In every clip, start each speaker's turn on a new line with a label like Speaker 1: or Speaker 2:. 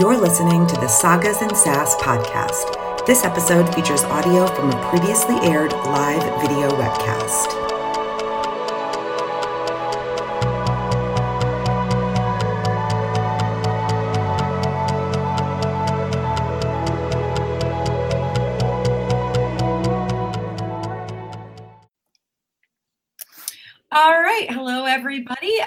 Speaker 1: You're listening to the Sagas and Sass podcast. This episode features audio from a previously aired live video webcast.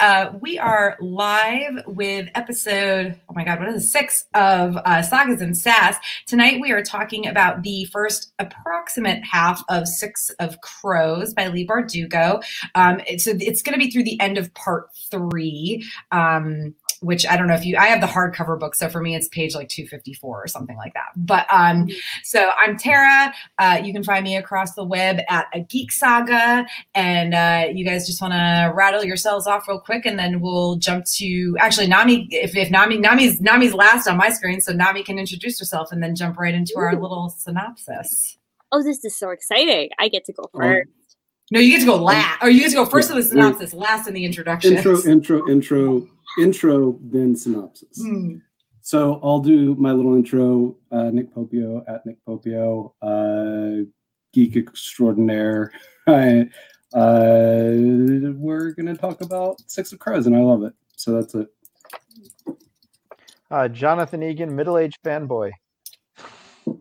Speaker 2: Uh, we are live with episode, oh my God, what is it? Six of uh, Sagas and Sass. Tonight, we are talking about the first approximate half of Six of Crows by Leigh Bardugo. Um, it's, it's going to be through the end of part three. Um, which I don't know if you I have the hardcover book, so for me it's page like 254 or something like that. But um, so I'm Tara. Uh, you can find me across the web at a Geek Saga, and uh, you guys just want to rattle yourselves off real quick, and then we'll jump to actually Nami. If, if Nami Nami's Nami's last on my screen, so Nami can introduce herself and then jump right into our little synopsis.
Speaker 3: Oh, this is so exciting! I get to go first.
Speaker 2: No, you get to go last, or you get to go first
Speaker 4: Yeah,
Speaker 2: in the synopsis, last in the introduction.
Speaker 4: intro, intro, intro, intro, then synopsis.
Speaker 2: Hmm.
Speaker 4: So I'll do my little intro. Uh, Nick Popio at Nick Popio, uh, geek extraordinaire. I, uh, we're gonna talk about Six of Crows, and I love it. So that's it.
Speaker 5: Uh, Jonathan Egan, middle-aged fanboy.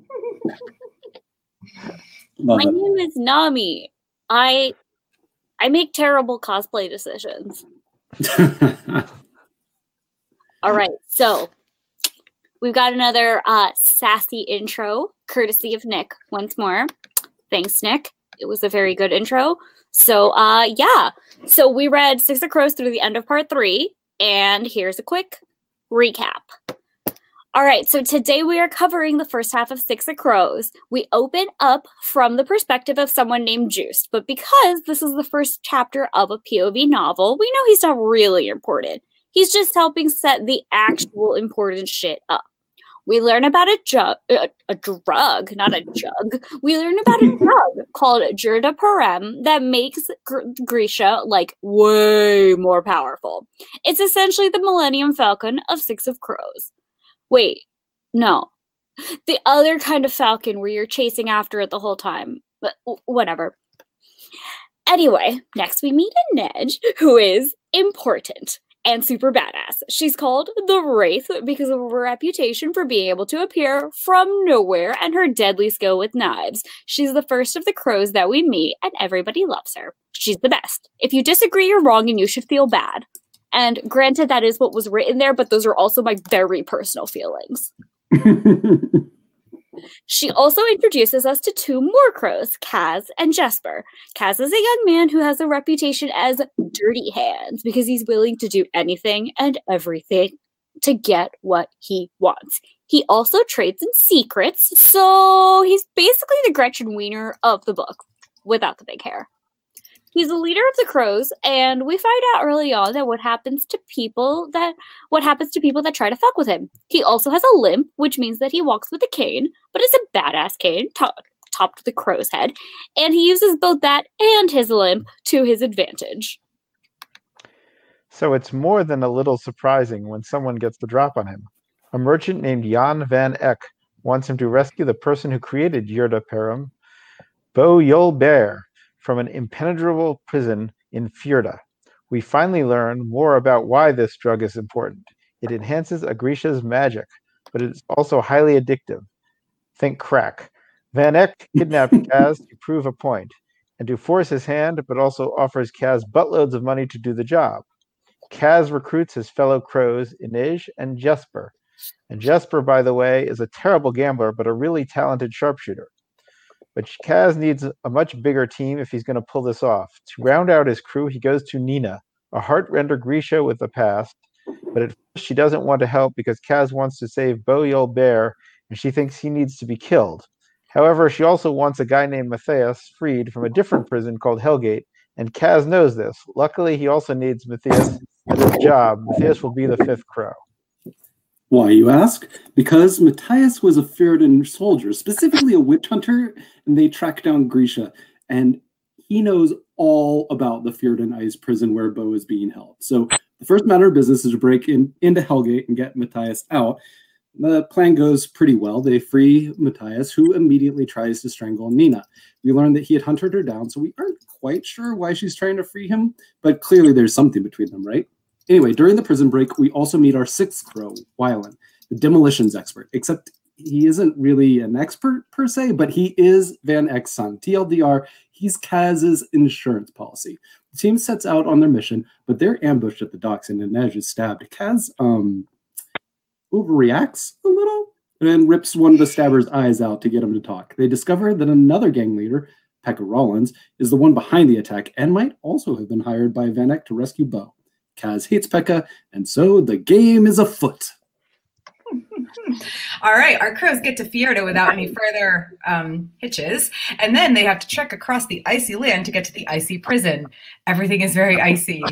Speaker 3: My
Speaker 4: it.
Speaker 3: name is Nami. I I make terrible cosplay decisions. All right, so we've got another uh, sassy intro, courtesy of Nick. Once more, thanks, Nick. It was a very good intro. So, uh, yeah. So we read Six of Crows through the end of part three, and here's a quick recap. All right, so today we are covering the first half of Six of Crows. We open up from the perspective of someone named Joost, but because this is the first chapter of a POV novel, we know he's not really important. He's just helping set the actual important shit up. We learn about a jug, a, uh, a drug, not a jug. We learn about a drug called Jurda Parem that makes Gr- Grisha like way more powerful. It's essentially the Millennium Falcon of Six of Crows. Wait, no. The other kind of falcon where you're chasing after it the whole time. But whatever. Anyway, next we meet Inej who is important and super badass. She's called the Wraith because of her reputation for being able to appear from nowhere and her deadly skill with knives. She's the first of the crows that we meet, and everybody loves her. She's the best. If you disagree, you're wrong and you should feel bad. And granted, that is what was written there, but those are also my very personal feelings. She also introduces us to two more crows, Kaz and Jesper. Kaz is a young man who has a reputation as dirty hands because he's willing to do anything and everything to get what he wants. He also trades in secrets, so he's basically the Gretchen Wiener of the book without the big hair. He's the leader of the crows, and we find out early on that what happens to people that what happens to people that try to fuck with him. He also has a limp, which means that he walks with a cane, but it's a badass cane to- topped with a crow's head, and he uses both that and his limp to his advantage.
Speaker 5: So it's more than a little surprising when someone gets the drop on him. A merchant named Jan van Eck wants him to rescue the person who created Jurda Parem, Bo Yul-Bayur, from an impenetrable prison in Fjorda. We finally learn more about why this drug is important. It enhances a Grisha's magic, but it's also highly addictive. Think crack. Van Eck kidnapped Kaz to prove a point and to force his hand, but also offers Kaz buttloads of money to do the job. Kaz recruits his fellow crows, Inej and Jesper. And Jesper, by the way, is a terrible gambler, but a really talented sharpshooter. But Kaz needs a much bigger team if he's going to pull this off. To round out his crew, he goes to Nina, a heart-render Grisha with a past, but at first she doesn't want to help because Kaz wants to save Bo Yul-Bayur, and she thinks he needs to be killed. However, she also wants a guy named Matthias freed from a different prison called Hellgate, and Kaz knows this. Luckily, he also needs Matthias at his job. Matthias will be the fifth crow.
Speaker 4: Why, you ask? Because Matthias was a Fjerdan soldier, specifically a witch hunter, and they tracked down Grisha. And he knows all about the Fjerdan Ice prison where Bo is being held. So the first matter of business is to break in into Hellgate and get Matthias out. The plan goes pretty well. They free Matthias, who immediately tries to strangle Nina. We learn that he had hunted her down, so we aren't quite sure why she's trying to free him, but clearly there's something between them, right? Anyway, during the prison break, we also meet our sixth crow, Wylan, the demolitions expert, except he isn't really an expert per se, but he is Van Eck's son. TLDR, he's Kaz's insurance policy. The team sets out on their mission, but they're ambushed at the docks and Inej is stabbed. Kaz um, overreacts a little and then rips one of the stabber's eyes out to get him to talk. They discover that another gang leader, Pekka Rollins, is the one behind the attack and might also have been hired by Van Eck to rescue Bo. Kaz hates Pekka, and so the game is afoot.
Speaker 2: All right, our crows get to Fjerda without any further um, hitches, and then they have to trek across the icy land to get to the icy prison. Everything is very icy.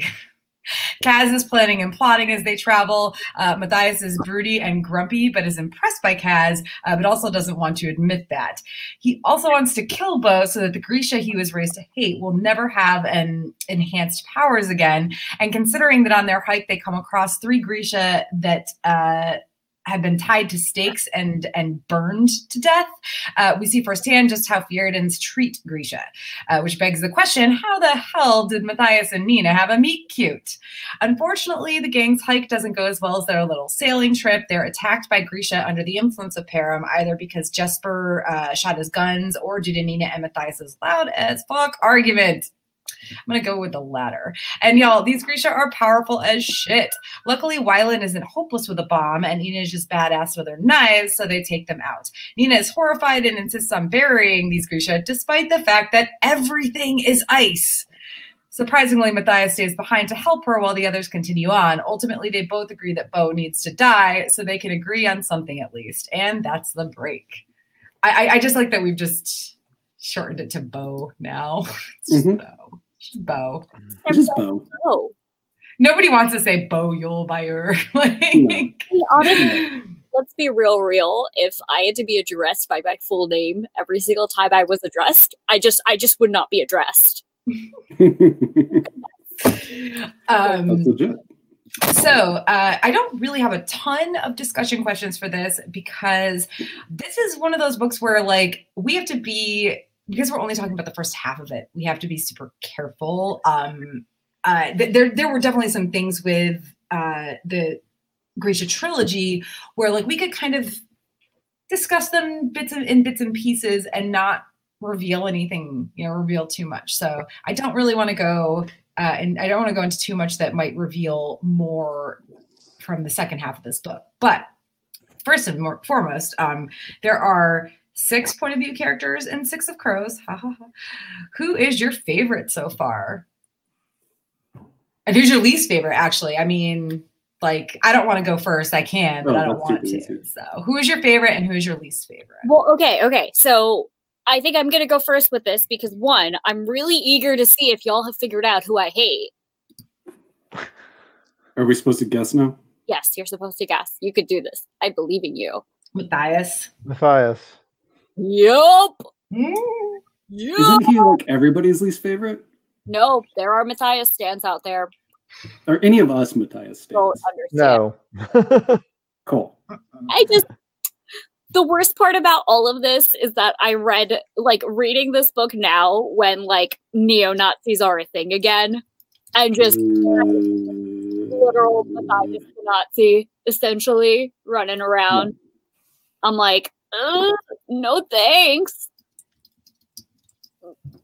Speaker 2: Kaz is planning and plotting as they travel. Uh, Matthias is broody and grumpy, but is impressed by Kaz, uh, but also doesn't want to admit that. He also wants to kill Bo so that the Grisha he was raised to hate will never have an enhanced powers again. And considering that on their hike they come across three Grisha that uh, have been tied to stakes and and burned to death. Uh, we see firsthand just how Fjerdans treat Grisha, uh, which begs the question: How the hell did Matthias and Nina have a meet cute? Unfortunately, the gang's hike doesn't go as well as their little sailing trip. They're attacked by Grisha under the influence of Parem, either because Jesper uh, shot his guns or due to Nina and Matthias's loud as fuck argument. I'm gonna go with the latter. And y'all, these Grisha are powerful as shit. Luckily, Wyland isn't hopeless with a bomb, and Nina is just badass with her knives, so they take them out. Nina is horrified and insists on burying these Grisha, despite the fact that everything is ice. Surprisingly, Matthias stays behind to help her while the others continue on. Ultimately, they both agree that Bo needs to die, so they can agree on something at least, and that's the break. I, I, I just like that we've just shortened it to Bo now. It's just mm-hmm.
Speaker 4: Mhm.
Speaker 2: Bo. Just Bo.
Speaker 4: Just Bo.
Speaker 3: Oh,
Speaker 2: Nobody wants to say Bo Yul-Bayur. like,
Speaker 3: Hey, honestly, let's be real, real. If I had to be addressed by my full name every single time I was addressed, I just, I just would not be addressed.
Speaker 2: um, So uh, I don't really have a ton of discussion questions for this because this is one of those books where like we have to be because we're only talking about the first half of it. We have to be super careful. Um, uh, th- there there were definitely some things with uh, the Grisha trilogy where like we could kind of discuss them bits in bits and pieces and not reveal anything, you know, reveal too much. So I don't really want to go uh, and I don't want to go into too much that might reveal more from the second half of this book. But first and more, foremost, um, there are six point of view characters and six of crows. Ha, ha, ha. Who is your favorite so far? And who's your least favorite? Actually, I mean, like I don't want to go first. I can, but
Speaker 4: Oh,
Speaker 2: I don't want to.
Speaker 4: easy.
Speaker 2: So, who is your favorite and who is your least favorite?
Speaker 3: Well, okay, okay. So I think I'm gonna go first with this because one, I'm really eager to see if y'all have figured out who I hate.
Speaker 4: Are we supposed to guess now?
Speaker 3: Yes, you're supposed to guess. You could do this. I believe in you.
Speaker 2: Matthias.
Speaker 5: Matthias.
Speaker 3: Yup.
Speaker 2: Mm.
Speaker 3: Yup.
Speaker 4: Isn't he like everybody's least favorite?
Speaker 3: No, there are Matthias stands out there.
Speaker 4: Or any of us Matthias
Speaker 3: Don't
Speaker 4: stands?
Speaker 5: No.
Speaker 4: Cool.
Speaker 3: I just the worst part about all of this is that I read like reading this book now when like neo Nazis are a thing again, and just literal Matthias the Nazi essentially running around. I'm like, "Ugh, no thanks,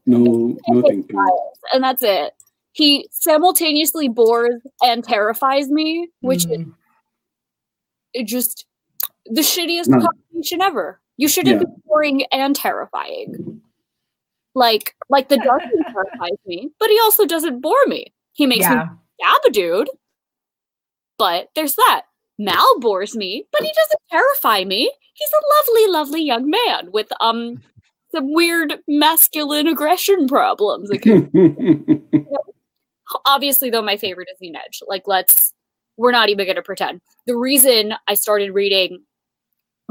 Speaker 4: No, no, thank you.
Speaker 3: and that's it. He simultaneously bores and terrifies me, which is
Speaker 2: Mm.
Speaker 3: it just the shittiest
Speaker 4: No.
Speaker 3: combination ever. You shouldn't
Speaker 4: Yeah.
Speaker 3: be boring and terrifying. Like, like the Darkling terrifies me, but he also doesn't bore me. He makes
Speaker 2: yeah.
Speaker 3: me stab a dude. But there's that. Mal bores me, but he doesn't terrify me. He's a lovely, lovely young man with um some weird masculine aggression problems. Like, obviously though my favorite is the Edge. Like let's we're not even gonna pretend. The reason I started reading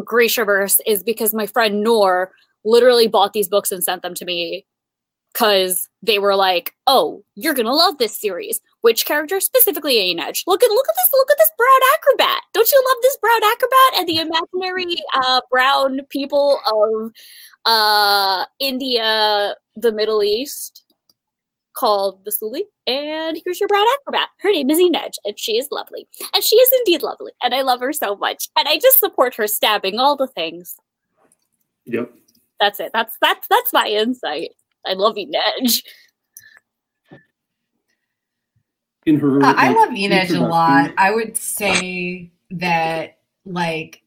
Speaker 3: Grishaverse is because my friend Noor literally bought these books and sent them to me because they were like, "Oh, you're gonna love this series." Which character specifically, Inej? Look at look at this look at this brown acrobat. Don't you love this brown acrobat and the imaginary uh, brown people of uh, India, the Middle East, called the Suli? And here's your brown acrobat. Her name is Inej, and she is lovely, and she is indeed lovely, and I love her so much, and I just support her stabbing all the things.
Speaker 4: Yep.
Speaker 3: That's it. That's that's that's my insight. I love Inej.
Speaker 4: In her,
Speaker 2: Uh, I love Inej a lot. I would say that like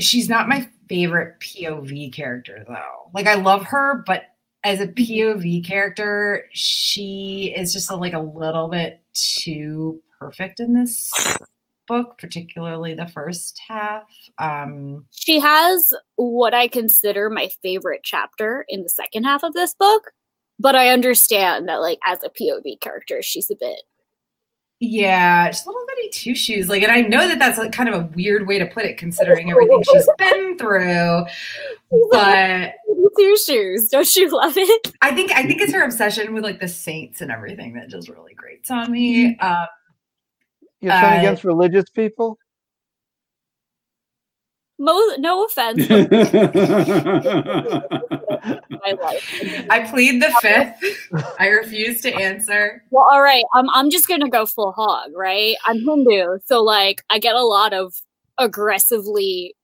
Speaker 2: she's not my favorite POV character though. Like I love her, but as a POV character, she is just a, like a little bit too perfect in this book, particularly the first half. Um
Speaker 3: She has what I consider my favorite chapter in the second half of this book, but I understand that like as a POV character, she's a bit
Speaker 2: Yeah, just a little bitty two shoes. Like, and I know that that's like kind of a weird way to put it, considering everything she's been through. But
Speaker 3: two shoes. Don't you love it?
Speaker 2: I think I think it's her obsession with like the saints and everything that just really grates on me. Um,
Speaker 5: You're turning
Speaker 2: Uh,
Speaker 5: against religious people?
Speaker 3: Mo- no offense, my life.
Speaker 2: I plead the fifth. I refuse to answer.
Speaker 3: Well, all right. I'm I'm just gonna go full hog, right? I'm Hindu, so like I get a lot of aggressively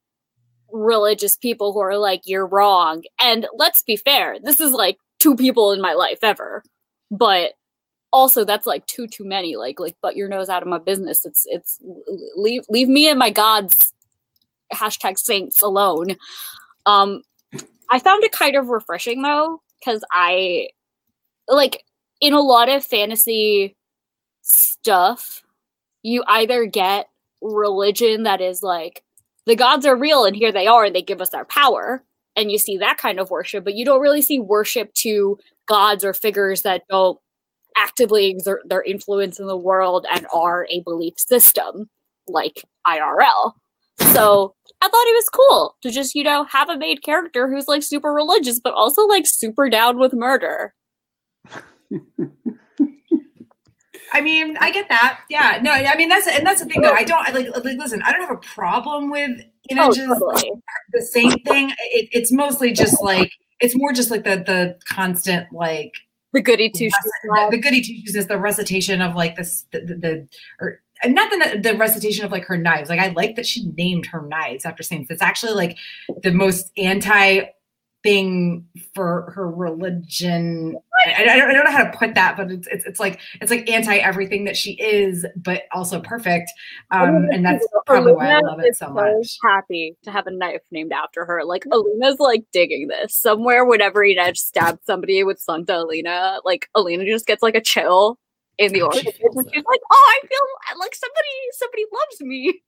Speaker 3: religious people who are like, "You're wrong." And let's be fair, this is like two people in my life ever, but also that's like too too many. Like like, but your nose out of my business. It's it's leave leave me and my gods hashtag saints alone. Um, I found it kind of refreshing though, because I like in a lot of fantasy stuff, you either get religion that is like the gods are real and here they are and they give us our power, and you see that kind of worship, but you don't really see worship to gods or figures that don't actively exert their influence in the world and are a belief system like IRL. So I thought it was cool to just, you know, have a main character who's like super religious, but also like super down with murder.
Speaker 2: I mean, I get that. Yeah, no, I mean that's and that's the thing though. I don't I like, like listen. I don't have a problem with you know
Speaker 3: Oh,
Speaker 2: just
Speaker 3: totally.
Speaker 2: the same thing. It, it's mostly just like it's more just like the the constant like
Speaker 3: The goody two shoes.
Speaker 2: the, the goody two shoes is the recitation of like this the, the, the or and not the the recitation of like her knives. Like I like that she named her knives after saints. It's actually like the most anti thing for her religion. I, I, don't, I don't know how to put that, but it's, it's it's like it's like anti everything that she is, but also perfect. Um, and that's probably why I love it so much.
Speaker 3: Happy to have a knife named after her. Like Alina's like digging this. Somewhere whenever Inej stabs somebody with Sankta Alina, like Alina just gets like a chill in the
Speaker 2: She
Speaker 3: orchard.
Speaker 2: feels
Speaker 3: And
Speaker 2: it.
Speaker 3: she's like, Oh, I feel like somebody somebody loves me.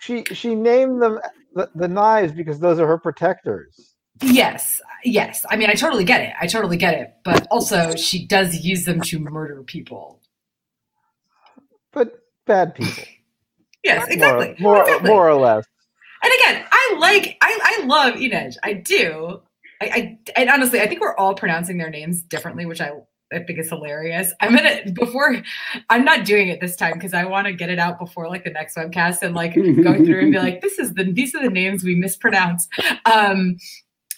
Speaker 5: She she named them the, the knives because those are her protectors.
Speaker 2: Yes, yes. I mean, I totally get it. I totally get it. But also, she does use them to murder people.
Speaker 5: But bad people.
Speaker 2: Yes, exactly.
Speaker 5: More, more,
Speaker 2: exactly.
Speaker 5: more or less.
Speaker 2: And again, I like, I, I love Inej. I do. I, I, and honestly, I think we're all pronouncing their names differently, which I, I think is hilarious. I'm gonna before, I'm not doing it this time because I want to get it out before like the next webcast and like go through and be like, this is the, these are the names we mispronounce. Um,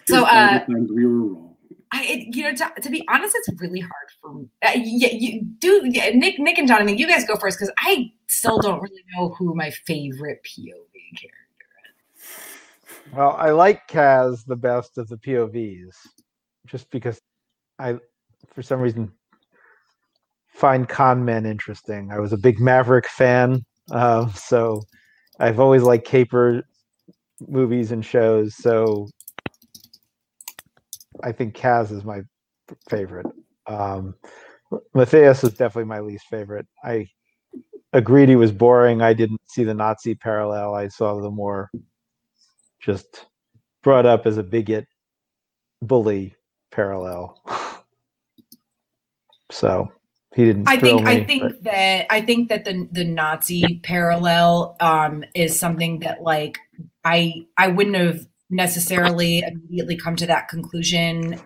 Speaker 2: so, uh,
Speaker 4: Times we were wrong.
Speaker 2: I, it, you know, to, to be honest, it's really hard for me. Uh, yeah, you do, yeah, Nick, Nick and Jonathan. You guys go first because I still don't really know who my favorite POV character. Is.
Speaker 5: Well, I like Kaz the best of the POVs, just because I, for some reason, find con men interesting. I was a big Maverick fan, uh, so I've always liked caper movies and shows. So I think Kaz is my favorite. Um, Matthias is definitely my least favorite. I agreed he was boring. I didn't see the Nazi parallel. I saw the more just brought up as a bigot bully parallel. so he didn't.
Speaker 2: I think I think
Speaker 5: but-
Speaker 2: that I think that the the Nazi parallel um, is something that like I I wouldn't have necessarily immediately come to that conclusion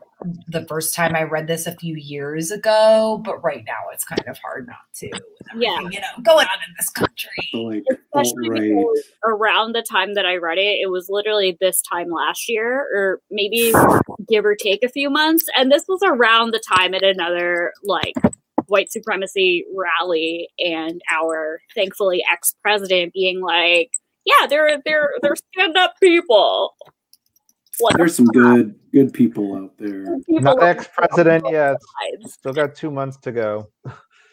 Speaker 2: the first time I read this a few years ago, but right now it's kind of hard not to.
Speaker 3: Yeah.
Speaker 2: you know, going on in this country.
Speaker 4: like
Speaker 3: especially
Speaker 4: alt-right.
Speaker 3: because around the time that I read it, it was literally this time last year, or maybe give or take a few months. And this was around the time at another like white supremacy rally, and our thankfully ex president being like, "Yeah, they're they're they're stand up people." What
Speaker 4: There's some good good people out there.
Speaker 3: people
Speaker 5: Not ex-president yet. Still got two months to go.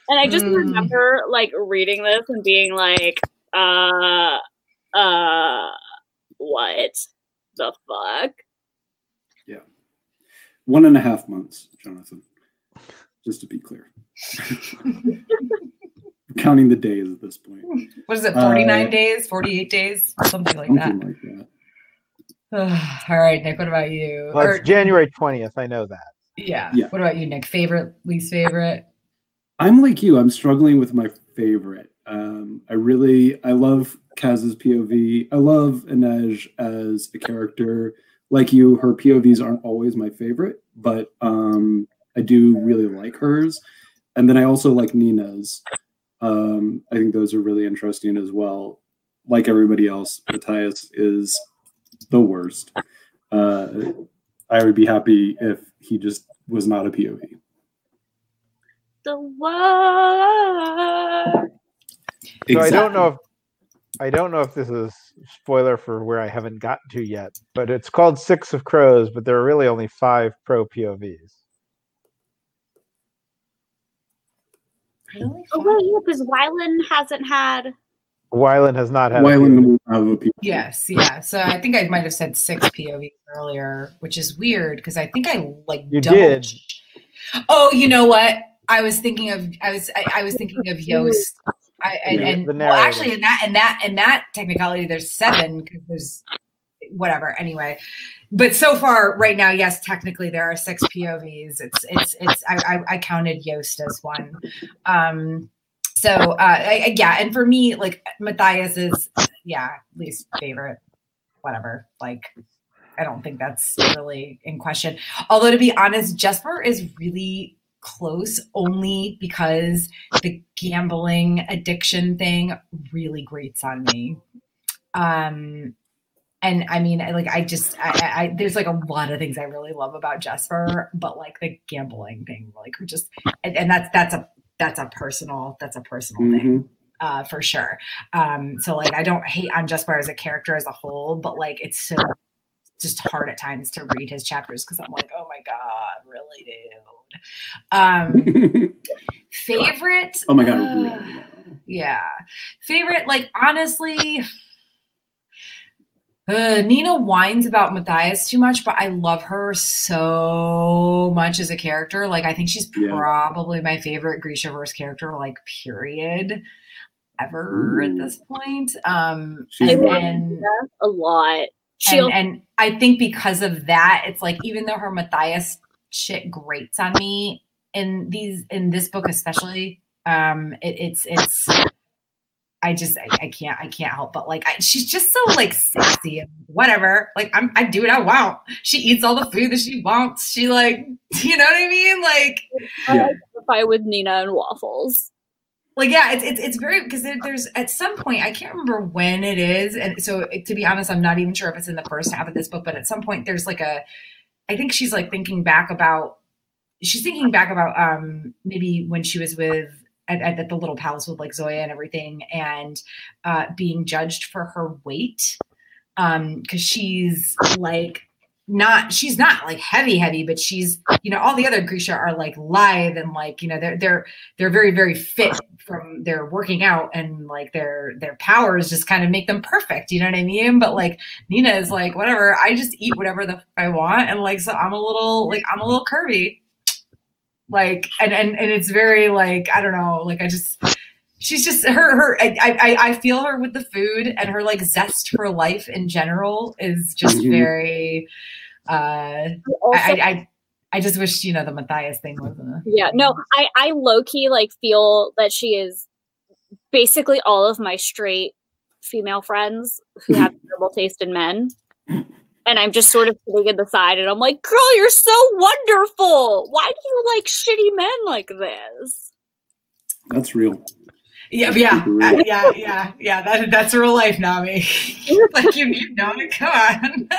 Speaker 3: And I just
Speaker 2: Mm.
Speaker 3: remember like reading this and being like, uh, uh, what the fuck?
Speaker 4: Yeah, One and a half months, Jonathan. Just to be clear. Counting the days at this point.
Speaker 2: What is it, 49
Speaker 4: Uh,
Speaker 2: days, 48 days, something like
Speaker 4: Something
Speaker 2: that.
Speaker 4: like that.
Speaker 2: All right, Nick, what about you?
Speaker 5: Well,
Speaker 2: Or-
Speaker 5: it's January 20th. I know that.
Speaker 2: yeah.
Speaker 4: Yeah.
Speaker 2: What about you, Nick? Favorite, least favorite?
Speaker 4: I'm like you. I'm struggling with my favorite. Um, I really, I love Kaz's POV. I love Inej as a character. Like you, her POVs aren't always my favorite, but um, I do really like hers. And then I also like Nina's. Um, I think those are really interesting as well. Like everybody else, Matthias is the worst. Uh, I would be happy if he just was not a POV.
Speaker 3: The what?
Speaker 5: So I don't know if I don't know if this is spoiler for where I haven't gotten to yet, but it's called Six of Crows, but there are really only five pro POVs.
Speaker 2: Really?
Speaker 3: Oh, well, yeah, because Wyland hasn't had.
Speaker 5: Wyland has not had. a
Speaker 4: Wyland
Speaker 5: POV.
Speaker 4: will have a POV.
Speaker 2: Yes, yeah. So I think I might have said six POVs earlier, which is weird because I think I like
Speaker 5: You
Speaker 2: double-
Speaker 5: did.
Speaker 2: Oh, you know what? I was thinking of I was I, I was thinking of Joost. I, and,
Speaker 4: Yeah,
Speaker 2: and
Speaker 5: the
Speaker 2: well, actually, in that and that and that technicality, there's seven because there's whatever. Anyway, but so far, right now, yes, technically there are six POVs. It's it's it's. I I, I counted Joost as one. Um, so uh, I, yeah, and for me, like Matthias is yeah least favorite. Whatever, like. I don't think that's really in question. Although to be honest, Jesper is really close only because the gambling addiction thing really grates on me. Um and I mean, I- like I just, I, I, there's like a lot of things I really love about Jesper, but like the gambling thing, like just, and, and that's that's a that's a personal, that's a personal thing
Speaker 4: Mhm.
Speaker 2: uh, for sure. Um, so like I don't hate on Jesper as a character as a whole, but like it's so just hard at times to read his chapters because I'm like, oh my god, really, dude. Um, favorite?
Speaker 4: oh my god,
Speaker 2: Uh, yeah, favorite. Like honestly. Uh, Nina whines about Matthias too much, but I love her so much as a character. Like, I think she's
Speaker 4: Yeah.
Speaker 2: probably my favorite Grishaverse character, like, period, ever at this point. Um,
Speaker 4: She's
Speaker 2: and,
Speaker 3: one.
Speaker 2: and,
Speaker 3: a lot. She
Speaker 2: and, and I think because of that, it's like even though her Matthias shit grates on me in these in this book especially, um, it, it's it's I just I, I can't I can't help but like I, she's just so like sassy and whatever. Like I'm I do what I want. She eats all the food that she wants. She like you know what I mean? Like
Speaker 3: I
Speaker 4: Yeah.
Speaker 3: identify with Nina and waffles.
Speaker 2: like yeah it's it's, it's very because there, there's at some point i can't remember when it is and so it- to be honest i'm not even sure if it's in the first half of this book but at some point there's like a i think she's like thinking back about she's thinking back about um maybe when she was with at, at, at the little palace with like zoya and everything and uh being judged for her weight um because she's like not she's not like heavy heavy but she's you know all the other grisha are like lithe and like you know they're they're they're very very fit from their working out and like their their powers just kind of make them perfect you know what i mean? But like nina is like whatever i just eat whatever the i want and like so i'm a little like i'm a little curvy like and and, and it's very like i don't know like i just she's just her her I, I i feel her with the food and her like zest for life in general is just
Speaker 4: Mhm.
Speaker 2: very uh
Speaker 3: I Also,
Speaker 2: I, I i i just wish you know the matthias thing wasn't a
Speaker 3: yeah, no, I I low key like feel that she is basically all of my straight female friends who have terrible taste in men. And I'm just sort of sitting at the side and I'm like, girl, you're so wonderful. Why do you like shitty men like this?
Speaker 4: That's real.
Speaker 2: Yeah, yeah, uh, yeah, yeah, yeah. That that's real life, Nami. like you, you know it. Come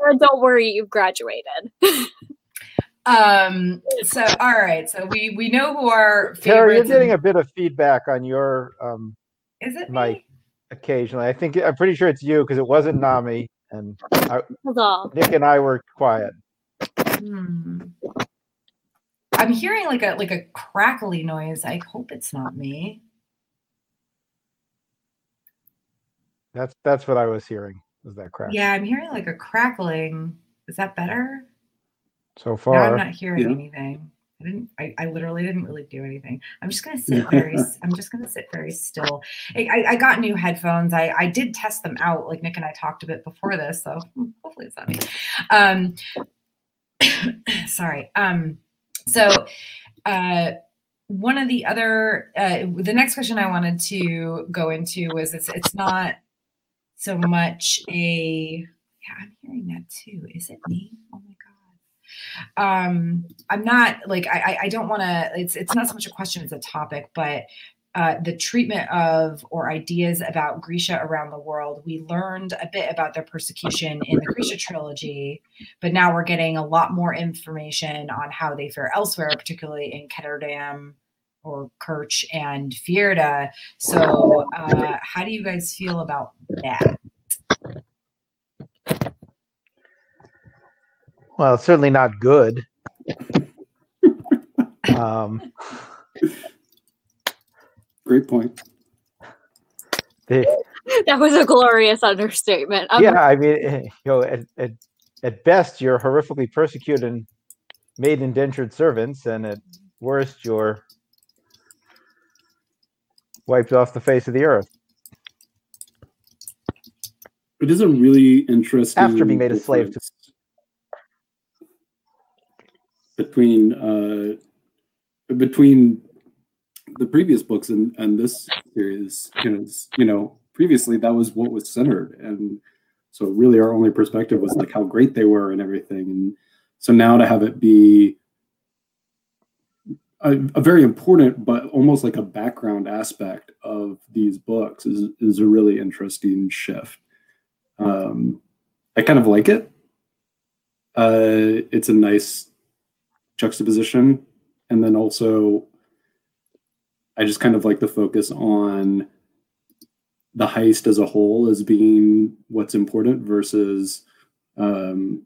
Speaker 3: on. Don't worry, you've graduated.
Speaker 2: um. So, all right. So we we know who our
Speaker 5: Tara, you're getting a bit of feedback on your um.
Speaker 2: Is it
Speaker 5: mic occasionally? I think I'm pretty sure it's you because it wasn't Nami and I, Nick and I were quiet. Hmm.
Speaker 2: I'm hearing like a like a crackly noise. I hope it's not me.
Speaker 5: That's that's what I was hearing. Was that crack?
Speaker 2: Yeah, I'm hearing like a crackling. Is that better?
Speaker 5: So far,
Speaker 2: no, I'm not hearing yeah. anything. I didn't. I, I literally didn't really do anything. I'm just gonna sit very. I'm just gonna sit very still. I, I got new headphones. I I did test them out. Like Nick and I talked a bit before this, so hopefully it's not me. Um, sorry. Um, so, uh, one of the other, uh, the next question I wanted to go into was it's it's not so much a. Yeah, I'm hearing that too. Is it me? Um, I'm not like I I don't want to. It's it's not so much a question as a topic, but uh, the treatment of or ideas about Grisha around the world. We learned a bit about their persecution in the Grisha trilogy, but now we're getting a lot more information on how they fare elsewhere, particularly in Ketterdam or Kerch and Fjerda. So, uh, how do you guys feel about that?
Speaker 5: Well, it's certainly not good. um,
Speaker 4: Great point.
Speaker 3: that was a glorious understatement.
Speaker 5: Um, yeah, I mean, eh, you know, at, at, at best, you're horrifically persecuted and made indentured servants, and at worst, you're wiped off the face of the earth.
Speaker 4: It is a really interesting
Speaker 5: after being made a slave to
Speaker 4: between uh, between the previous books and and this series is you know previously that was what was centered. And so really our only perspective was like how great they were and everything. And so now to have it be a, a very important but almost like a background aspect of these books is is a really interesting shift. Um i kind of like it. Uh it's a nice juxtaposition. And then also I just kind of like the focus on the heist as a whole as being what's important versus um,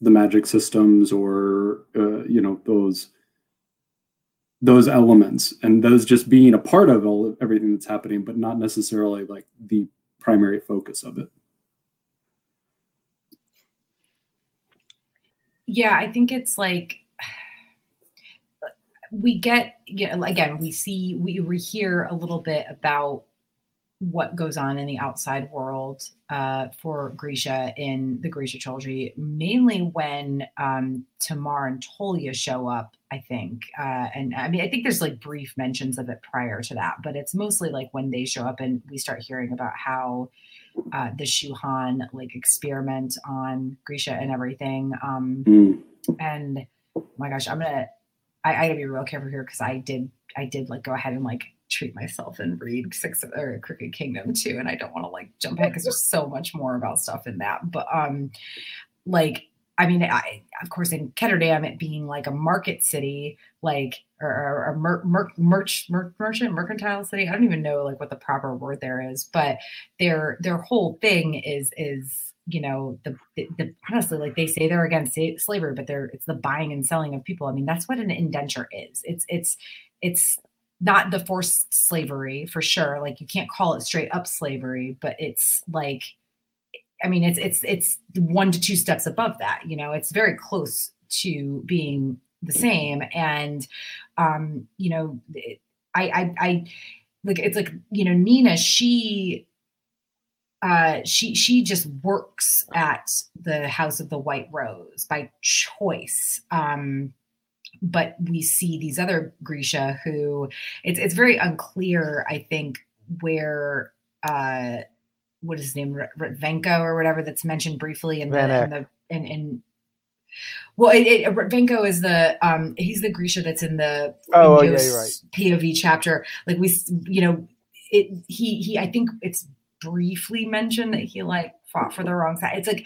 Speaker 4: the magic systems or uh, you know those those elements. And those just being a part of all everything that's happening but not necessarily like the primary focus of it.
Speaker 2: Yeah i think it's like we get you know, again we see we, we hear a little bit about what goes on in the outside world uh, for Grisha in the Grisha trilogy, mainly when um, Tamar and Tolya show up, I think. Uh, and I mean, I think there's like brief mentions of it prior to that, but it's mostly like when they show up and we start hearing about how uh, the Shu Han like experiment on Grisha and everything. Um, mm. And oh my gosh, I'm gonna I, I gotta be real careful here because I did I did like go ahead and like treat myself and read Six or Crooked Kingdom too, and I don't want to like jump ahead because there's so much more about stuff in that. But um, like I mean, I of course in Ketterdam it being like a market city, like or, a mer, mer, merch mer, merchant mercantile city. I don't even know like what the proper word there is, but their their whole thing is is you know the, the, honestly like they say they're against slavery but they're it's the buying and selling of people. I mean that's what an indenture is. It's it's it's not the forced slavery for sure. Like you can't call it straight up slavery but it's like i mean it's it's it's one to two steps above that you know? It's very close to being the same. And um you know i i i like it's like you know nina she uh, she she just works at the House of the White Rose by choice. Um, but we see these other Grisha who it's it's very unclear. I think where uh, what is his name, Venko or whatever, that's mentioned briefly in the, in the in, in well, it, it, Venko is the um he's the Grisha that's in the
Speaker 5: Oh, yeah, right.
Speaker 2: POV chapter. Like we, you know, it he he. I think it's briefly mentioned that he like fought for the wrong side. It's like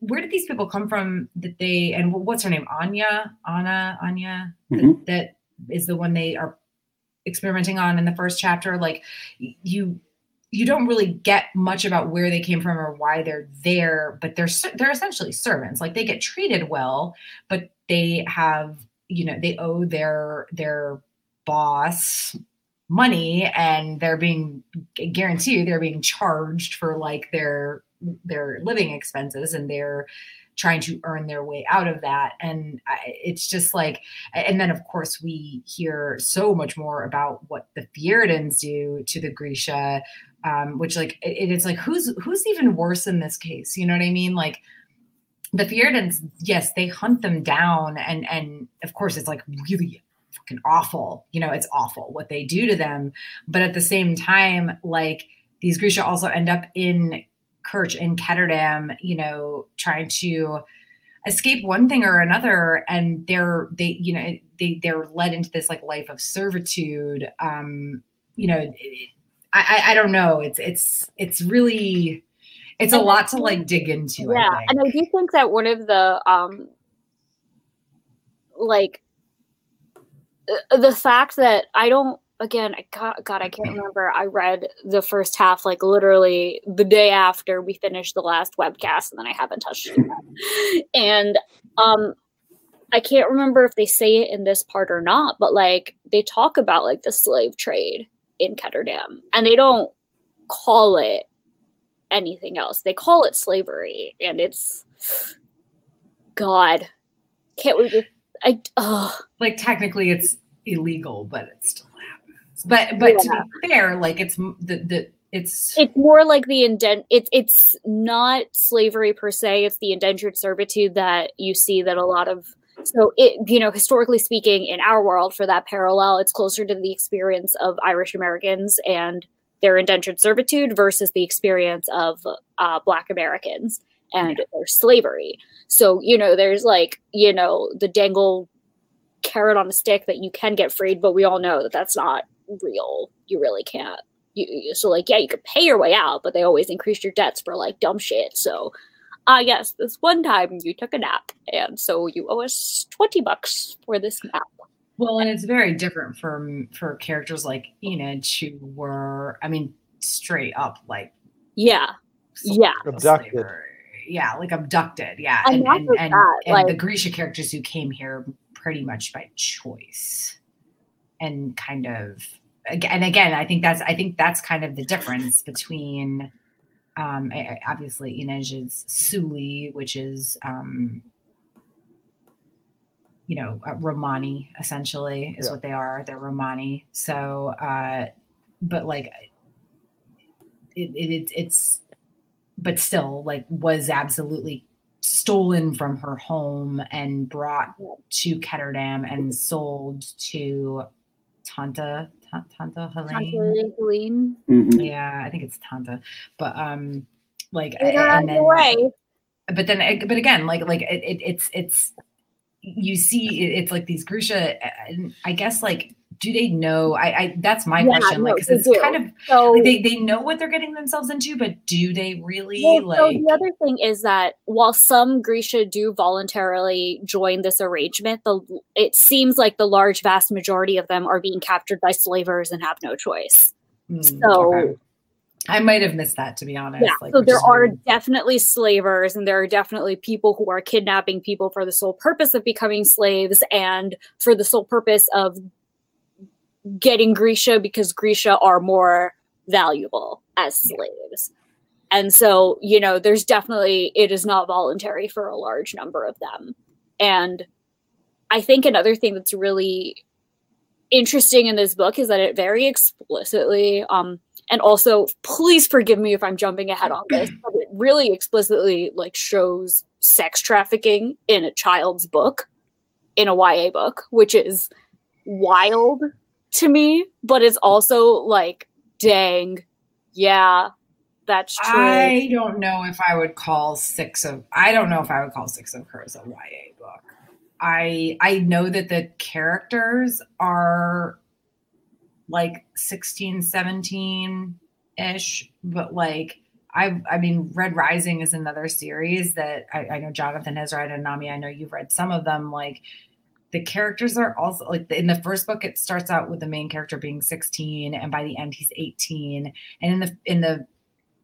Speaker 2: where did these people come from that they and what's her name Anya Anna Anya that-
Speaker 4: Mhm.
Speaker 2: that is the one they are experimenting on in the first chapter. Like you you don't really get much about where they came from or why they're there, but they're they're essentially servants. Like they get treated well, but they have you know they owe their their boss money and they're being guaranteed they're being charged for like their their living expenses and they're trying to earn their way out of that. And it's just like and then of course we hear so much more about what the Fjerdans do to the Grisha um, which like it, it's like who's who's even worse in this case? You know what i mean? Like the Fjerdans, yes they hunt them down and and of course it's like really fucking awful you know it's awful what they do to them but at the same time like these Grisha also end up in Kerch in Ketterdam, you know, trying to escape one thing or another, and they're they you know they they're led into this like life of servitude. Um, you know, I I, I don't know. It's it's it's really it's a lot to like dig into.
Speaker 3: yeah
Speaker 2: I
Speaker 3: and i do think that one of the um like the fact that i don't again i god, god i can't remember i read the first half like literally the day after we finished the last webcast and then i haven't touched it and um i can't remember if they say it in this part or not but like they talk about like the slave trade in ketterdam and they don't call it anything else. They call it slavery, and it's God. Can't we just? I oh
Speaker 2: like technically it's illegal, but it still happens. But but to be fair, like it's the the it's
Speaker 3: it's more like the indent. It's it's not slavery per se. It's the indentured servitude that you see that a lot of. So it you know historically speaking in our world for that parallel, it's closer to the experience of Irish Americans and their indentured servitude versus the experience of uh, Black Americans and their slavery. So, you know, there's like, you know, the dangle carrot on a stick that you can get freed, but we all know that that's not real. You really can't. You, so, like, yeah, you could pay your way out, but they always increase your debts for like dumb shit. So, uh, yes, this one time you took a nap, and so you owe us 20 bucks for this nap.
Speaker 2: Well, and it's very different from for characters like Inej, who were, I mean, straight up like
Speaker 3: Yeah. Yeah.
Speaker 5: Abducted.
Speaker 2: Yeah, like abducted. Yeah,
Speaker 3: And
Speaker 2: and and
Speaker 3: that,
Speaker 2: and
Speaker 3: like-
Speaker 2: the Grisha characters who came here pretty much by choice, and kind of and again, I think that's I think that's kind of the difference between. Um, obviously, Inej is Suli, which is um, you know, uh, Romani essentially is
Speaker 5: Yeah.
Speaker 2: what they are. They're Romani. So, uh, but like, it, it, it it's, but still like was absolutely stolen from her home and brought to Ketterdam and sold to Tanta, Ta- Tanta Heleen.
Speaker 3: Trampoline.
Speaker 4: Mhm.
Speaker 2: Yeah, I think it's Tanta, but, um, like,
Speaker 3: Get her out
Speaker 2: and
Speaker 3: of the
Speaker 2: then,
Speaker 3: way.
Speaker 2: but then but again like like it, it, it's it's you see it's like these Grisha I guess like do they know I I that's my
Speaker 3: Yeah,
Speaker 2: question like because it's
Speaker 3: do.
Speaker 2: kind of
Speaker 3: So
Speaker 2: like, they they know what they're getting themselves into but do they really
Speaker 3: Well, so
Speaker 2: like
Speaker 3: the other thing is that while some Grisha do voluntarily join this arrangement, the it seems like the large vast majority of them are being captured by slavers and have no choice.
Speaker 2: Hmm,
Speaker 3: So
Speaker 2: okay. I might have missed that to be honest
Speaker 3: yeah,
Speaker 2: like,
Speaker 3: so there are
Speaker 2: weird.
Speaker 3: definitely slavers and there are definitely people who are kidnapping people for the sole purpose of becoming slaves and for the sole purpose of getting Grisha because Grisha are more valuable as slaves. And so, you know, there's definitely, it is not voluntary for a large number of them. And I think another thing that's really interesting in this book is that it very explicitly, um, and also please forgive me if I'm jumping ahead on this, but it really explicitly like shows sex trafficking in a child's book, in a YA book, which is wild to me, but it's also like, dang, yeah, That's true.
Speaker 2: I don't know if I would call six of I don't know if I would call six of hers a YA book. I I know that the characters are like 16, 17 ish, but like I I mean Red Rising is another series that I, I know Jonathan has read and Nami, I know you've read some of them. Like the characters are also like in the first book it starts out with the main character being 16 and by the end he's 18 and in the in the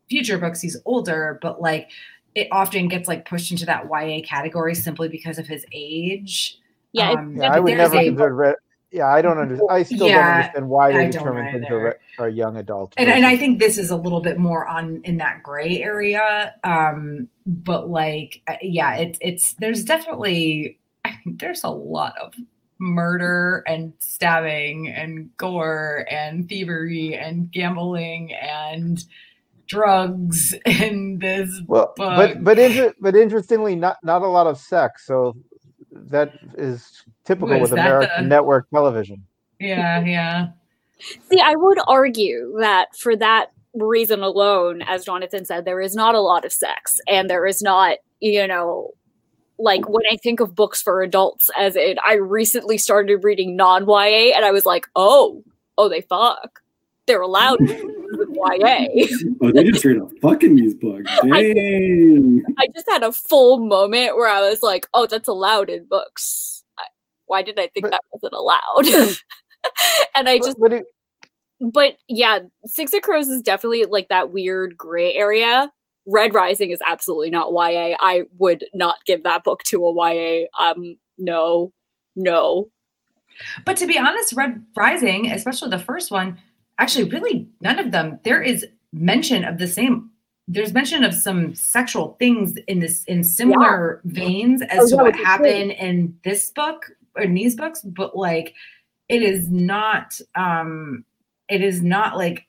Speaker 2: future books he's older but like it often gets like pushed into that YA category simply because of his age.
Speaker 3: Yeah, it's
Speaker 2: Um,
Speaker 5: Yeah, I would
Speaker 2: there's
Speaker 5: never
Speaker 2: a-
Speaker 5: consider Red. Yeah, I don't understand. I still
Speaker 2: Yeah,
Speaker 5: don't understand why
Speaker 2: I
Speaker 5: they
Speaker 2: don't
Speaker 5: determine things are, re- are young adults.
Speaker 2: and, and I think this is a little bit more on in that gray area. Um, but like, uh, yeah, it's it's there's definitely I think there's a lot of murder and stabbing and gore and thievery and gambling and drugs in this
Speaker 5: well,
Speaker 2: book.
Speaker 5: but but inter- but interestingly, not not a lot of sex. So that is typical
Speaker 2: What, is
Speaker 5: with
Speaker 2: that
Speaker 5: American
Speaker 2: the-
Speaker 5: network television.
Speaker 2: yeah, yeah.
Speaker 3: See, I would argue that for that reason alone, as Jonathan said, there is not a lot of sex, and there is not, you know, like when I think of books for adults, as in I recently started reading non YA, and I was like, oh, oh, they fuck. They're allowed with YA.
Speaker 4: Oh, they just read a fucking these books. Dang.
Speaker 3: I just had a full moment where I was like, oh, that's allowed in books. I- Why did I think
Speaker 5: But-
Speaker 3: that wasn't allowed? and I just
Speaker 5: But it,
Speaker 3: but yeah, Six of Crows is definitely like that weird gray area. Red Rising is absolutely not YA. I would not give that book to a YA. Um, no, no.
Speaker 2: But to be honest, Red Rising, especially the first one, actually, really none of them. There is mention of the same. There's mention of some sexual things in this in similar veins as
Speaker 3: Oh,
Speaker 2: to
Speaker 3: yeah,
Speaker 2: what happened in this book or in these books, but like it is not. um It is not like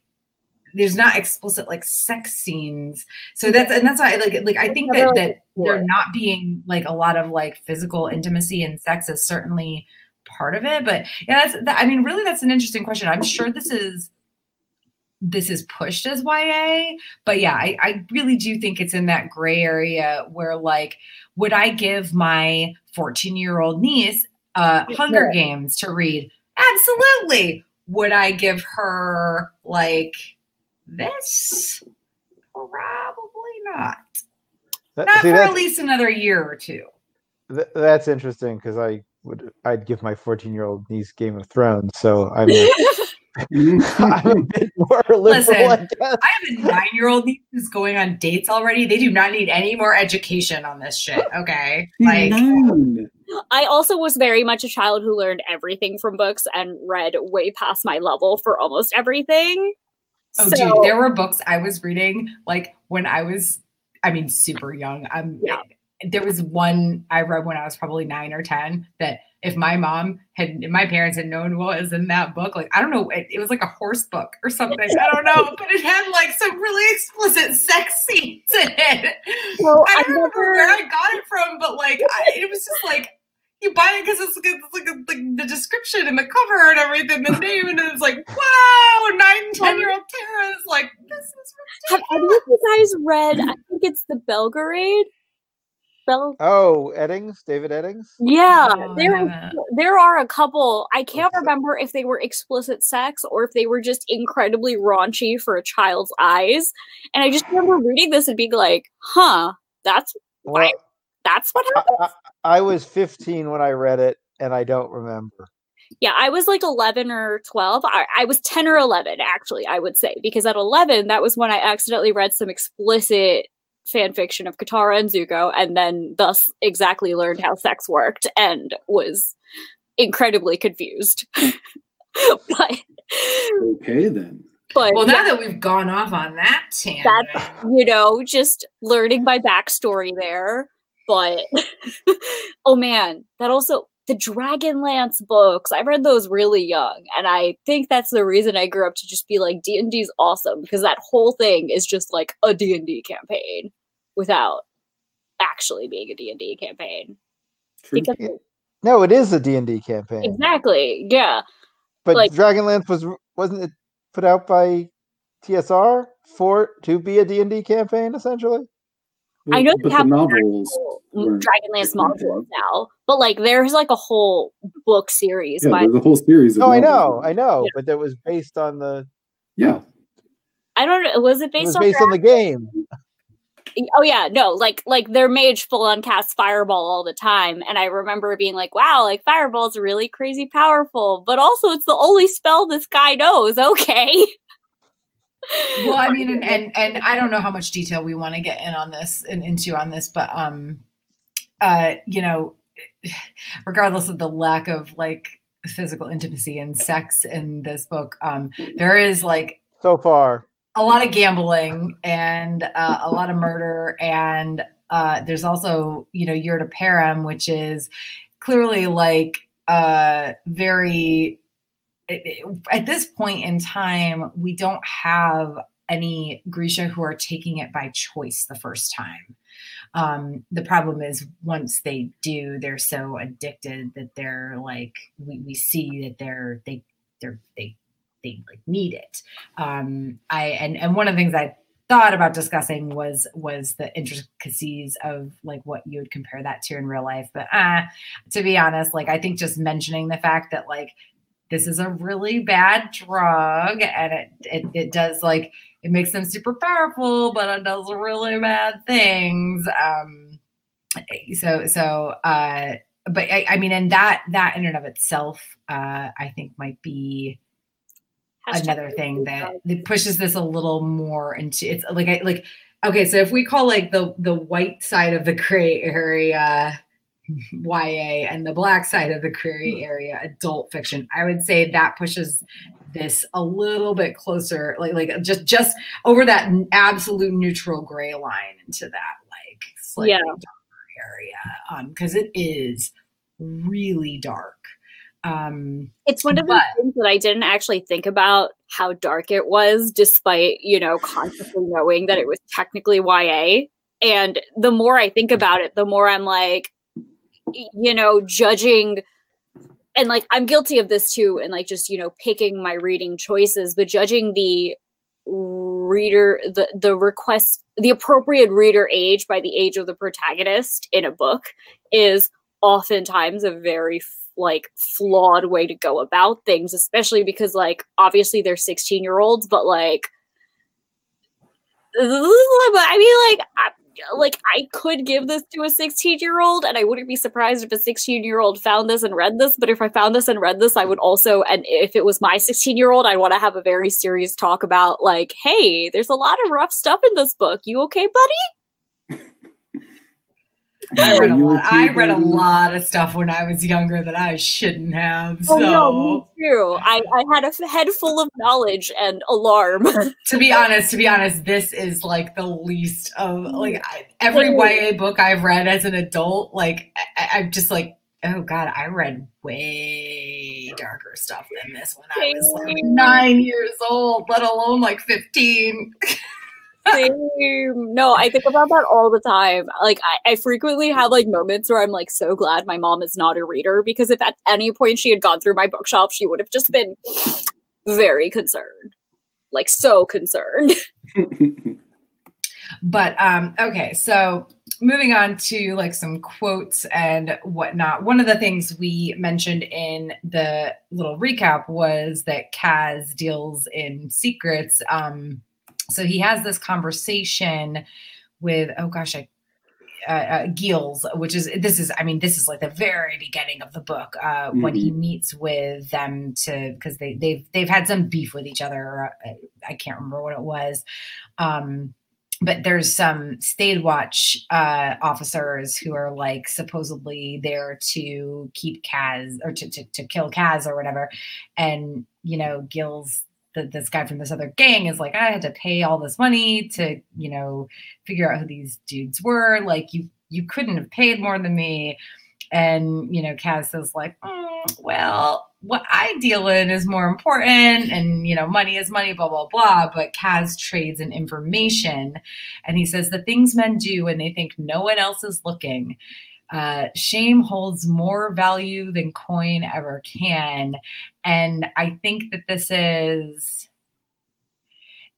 Speaker 2: there's not explicit like sex scenes. So that's and that's why I like like I think that that there not being like a lot of like physical intimacy and sex is certainly part of it but yeah that's that, i mean really that's an interesting question i'm sure this is this is pushed as ya but yeah I, I really do think it's in that gray area where like would i give my 14 year old niece uh hunger
Speaker 3: Yeah.
Speaker 2: games to read absolutely would i give her like this probably not
Speaker 5: that-
Speaker 2: not
Speaker 5: see,
Speaker 2: for at least another year or two
Speaker 5: th- that's interesting because I would I'd give my 14 year old niece Game of Thrones. So I'm a, I'm a bit more liberal.
Speaker 2: Listen,
Speaker 5: I.
Speaker 2: I have a nine year old niece who's going on dates already. They do not need any more education on this shit. Okay. Like,
Speaker 4: Nine.
Speaker 3: I also was very much a child who learned everything from books and read way past my level for almost everything.
Speaker 2: Oh,
Speaker 3: So-
Speaker 2: dude, there were books I was reading like when I was, I mean, super young. I'm,
Speaker 3: Yeah.
Speaker 2: There was one I read when I was probably nine or 10 that if my mom had, my parents had known what was in that book, like, I don't know, it, it was like a horse book or something. I don't know, but it had like some really explicit sex scenes in it.
Speaker 3: Well,
Speaker 2: I
Speaker 3: I
Speaker 2: don't remember
Speaker 3: never-
Speaker 2: where I got it from, but like I, it was just like you buy it because it's, like- it's like, like the description and the cover and everything, the name, and it's like wow, nine, ten year old Tara is like this is
Speaker 3: Have any of you guys read? I think it's the Belgariad. Bel.
Speaker 5: Oh, Eddings, David Eddings.
Speaker 3: Yeah,
Speaker 2: Oh,
Speaker 3: there there are a couple. I can't
Speaker 5: Okay.
Speaker 3: remember if they were explicit sex or if they were just incredibly raunchy for a child's eyes. And I just remember reading this and being like, "Huh, that's
Speaker 5: Well,
Speaker 3: that's what
Speaker 5: I,
Speaker 3: happened."
Speaker 5: I, I was 15 when I read it, and I don't remember.
Speaker 3: Yeah, I was like 11 or 12. I, I was 10 or 11, actually, I would say, because at 11, that was when I accidentally read some explicit fan fiction of Katara and Zuko, and then thus exactly learned how sex worked and was incredibly confused. but,
Speaker 4: Okay then.
Speaker 3: but
Speaker 2: well.
Speaker 3: yeah,
Speaker 2: Now that we've gone off on that tangent,
Speaker 3: That's- you know, just learning my backstory there. But oh man, that also the Dragonlance books. I read those really young, and I think that's the reason I grew up to just be like D and D's awesome because that whole thing is just like a D and D campaign without actually being a D and D campaign.
Speaker 4: True.
Speaker 3: Because
Speaker 5: No, it is a D&D campaign.
Speaker 3: exactly, yeah.
Speaker 5: But
Speaker 3: like-
Speaker 5: Dragonlance was wasn't it put out by TSR for to be a D and D campaign essentially.
Speaker 3: I know
Speaker 4: but
Speaker 3: they have mm,
Speaker 4: the novels.
Speaker 3: Dragonlance
Speaker 4: were
Speaker 3: modules now, but like there's like a whole book series
Speaker 4: Yeah,
Speaker 3: by
Speaker 4: there's a whole series. Of
Speaker 5: Oh, I know. I know,
Speaker 3: Yeah.
Speaker 5: but that was based on the
Speaker 4: Yeah,
Speaker 3: I don't know was it
Speaker 5: it
Speaker 3: based
Speaker 5: was
Speaker 3: on
Speaker 5: based on the game.
Speaker 3: oh yeah no like like their mage full on cast fireball all the time and i remember being like wow like fireball's are really crazy powerful but also it's the only spell this guy knows okay
Speaker 2: well i mean and, and and i don't know how much detail we want to get in on this and into on this but um uh you know regardless of the lack of like physical intimacy and sex in this book um there is like
Speaker 5: So far,
Speaker 2: a lot of gambling and uh, a lot of murder and uh, there's also you know Jurda Parem, which is clearly like uh, very at this point in time we don't have any Grisha who are taking it by choice the first time. Um, the problem is once they do, they're so addicted that they're like we, we see that they're they they're they they like need it. Um, I and and one of the things I thought about discussing was was the intricacies of like what you would compare that to in real life. But uh, to be honest, like I think just mentioning the fact that like this is a really bad drug and it it, it does like it makes them super powerful, but it does really bad things. Um, so so uh, but I, I mean, and that that in and of itself, uh, I think might be another thing that, that pushes this a little more into it's like I like okay so if we call like the the white side of the gray area YA and the black side of the gray area adult fiction I would say that pushes this a little bit closer like like just just over that absolute neutral gray line into that like slightly
Speaker 3: Yeah.
Speaker 2: darker area um because it is really dark um
Speaker 3: It's one of the things that I didn't actually think about how dark it was, despite, you know, consciously knowing that it was technically YA. And the more I think about it, the more I'm like, you know, judging and like I'm guilty of this too, and like just, you know, picking my reading choices, but judging the reader the the request the appropriate reader age by the age of the protagonist in a book is oftentimes a very like flawed way to go about things especially because like obviously they're 16 year olds but like i mean like like i could give this to a 16 year old and i wouldn't be surprised if a 16 year old found this and read this but if i found this and read this i would also and if it was my 16 year old i would want to have a very serious talk about like hey there's a lot of rough stuff in this book. You okay buddy
Speaker 2: I read a lot. I read a lot of stuff when I was younger that I shouldn't have.
Speaker 3: Oh no, me too. I, I had a head full of knowledge and alarm.
Speaker 2: to be honest, to be honest, this is like the least of like I, every. YA book I've read as an adult. Like I, I'm just like, oh god, I read way darker stuff than this when I was like nine years old, let alone like fifteen.
Speaker 3: Same. No, I think about that all the time. Like, I, I frequently have like moments where I'm like so glad my mom is not a reader because if at any point she had gone through my bookshelf, she would have just been very concerned. Like, so concerned.
Speaker 2: But um, okay, so moving on to like some quotes and whatnot. One of the things we mentioned in the little recap was that Kaz deals in secrets. Um, so he has this conversation with oh gosh, I uh, uh, Geels, which is this is I mean this is like the very beginning of the book uh, when he meets with them to because they they've they've had some beef with each other. Uh, I can't remember what it was. Um, but there's some stadwatch uh, officers who are like supposedly there to keep Kaz or to, to, to kill Kaz or whatever. And, you know, Geels, the, this guy from this other gang is like, I had to pay all this money to, you know, figure out who these dudes were. Like you, you couldn't have paid more than me. And, you know, Kaz says like, "Mm, well, what I deal in is more important and, you know, money is money, blah, blah, blah. But Kaz trades in information. And he says the things men do when they think no one else is looking. Uh, shame holds more value than coin ever can. And I think that this is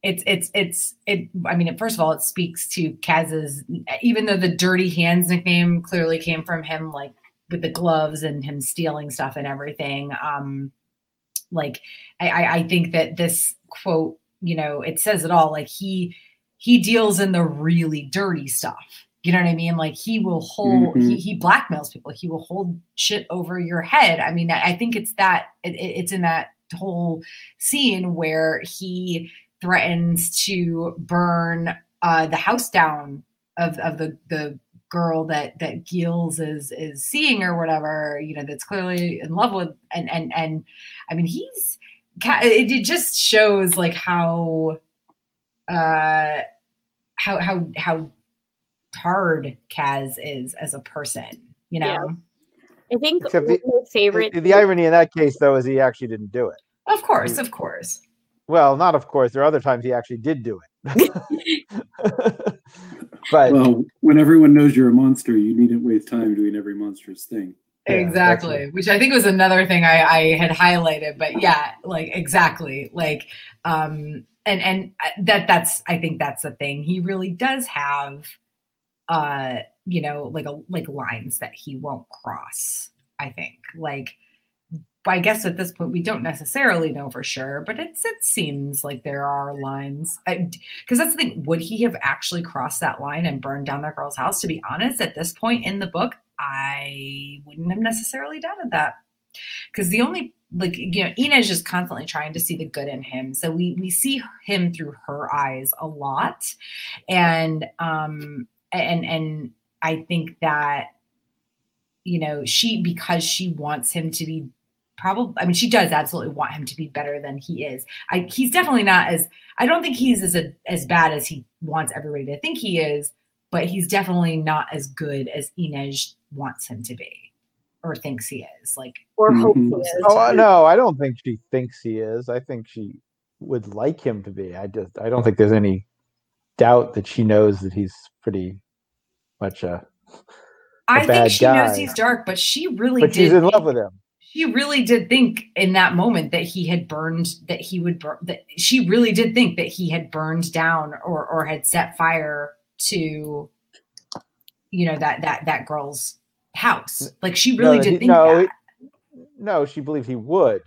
Speaker 2: it's it's it's it i mean first of all it speaks to kaz's even though the dirty hands nickname clearly came from him like with the gloves and him stealing stuff and everything um like i i, I think that this quote you know it says it all like he he deals in the really dirty stuff you know what I mean? Like he will hold, mm-hmm. he, he blackmails people. He will hold shit over your head. I mean, I think it's that, it, it's in that whole scene where he threatens to burn uh, the house down of, of the, the girl that, that Geels is, is seeing or whatever, you know, that's clearly in love with. And, and, and I mean, he's, it, it just shows like how, uh, how, how, how hard Kaz is as a person, you know?
Speaker 3: Yeah. I think the, my favorite.
Speaker 5: The, the, irony in that case, though, is he actually didn't do it.
Speaker 2: Of course, of course.
Speaker 5: Well, not of course. There are other times he actually did do it. but
Speaker 4: well, when everyone knows you're a monster, you needn't waste time doing every monstrous thing.
Speaker 2: exactly, yeah, which I think was another thing I, I had highlighted. But yeah, like exactly, like um, and and uh, that that's I think that's the thing. He really does have uh you know like a like lines that he won't cross i think like I guess at this point we don't necessarily know for sure, but it's it seems like there are lines. Because that's the thing. Would he have actually crossed that line and burned down that girl's house? To be honest, at this point in the book, I wouldn't have necessarily doubted that. Because the only like you know, Inej is constantly trying to see the good in him, so we we see him through her eyes a lot, and um and and I think that you know she because she wants him to be probably I mean she does absolutely want him to be better than he is. I he's definitely not as I don't think he's as a, as bad as he wants everybody to think he is, but he's definitely not as good as Inej wants him to be or thinks he is. Like
Speaker 3: or mm-hmm. hopes he is.
Speaker 5: Oh no, I don't think she thinks he is. I think she would like him to be. I just I don't think there's any doubt that she knows that he's pretty much a. a
Speaker 2: I think she guy. knows he's dark, but she really.
Speaker 5: But she's in love with him.
Speaker 2: She really did think in that moment that he had burned, that he would burn. That she really did think that he had burned down or or had set fire to, you know that that that girl's house. Like she really no, did he, think
Speaker 5: no,
Speaker 2: that.
Speaker 5: no, she believed he would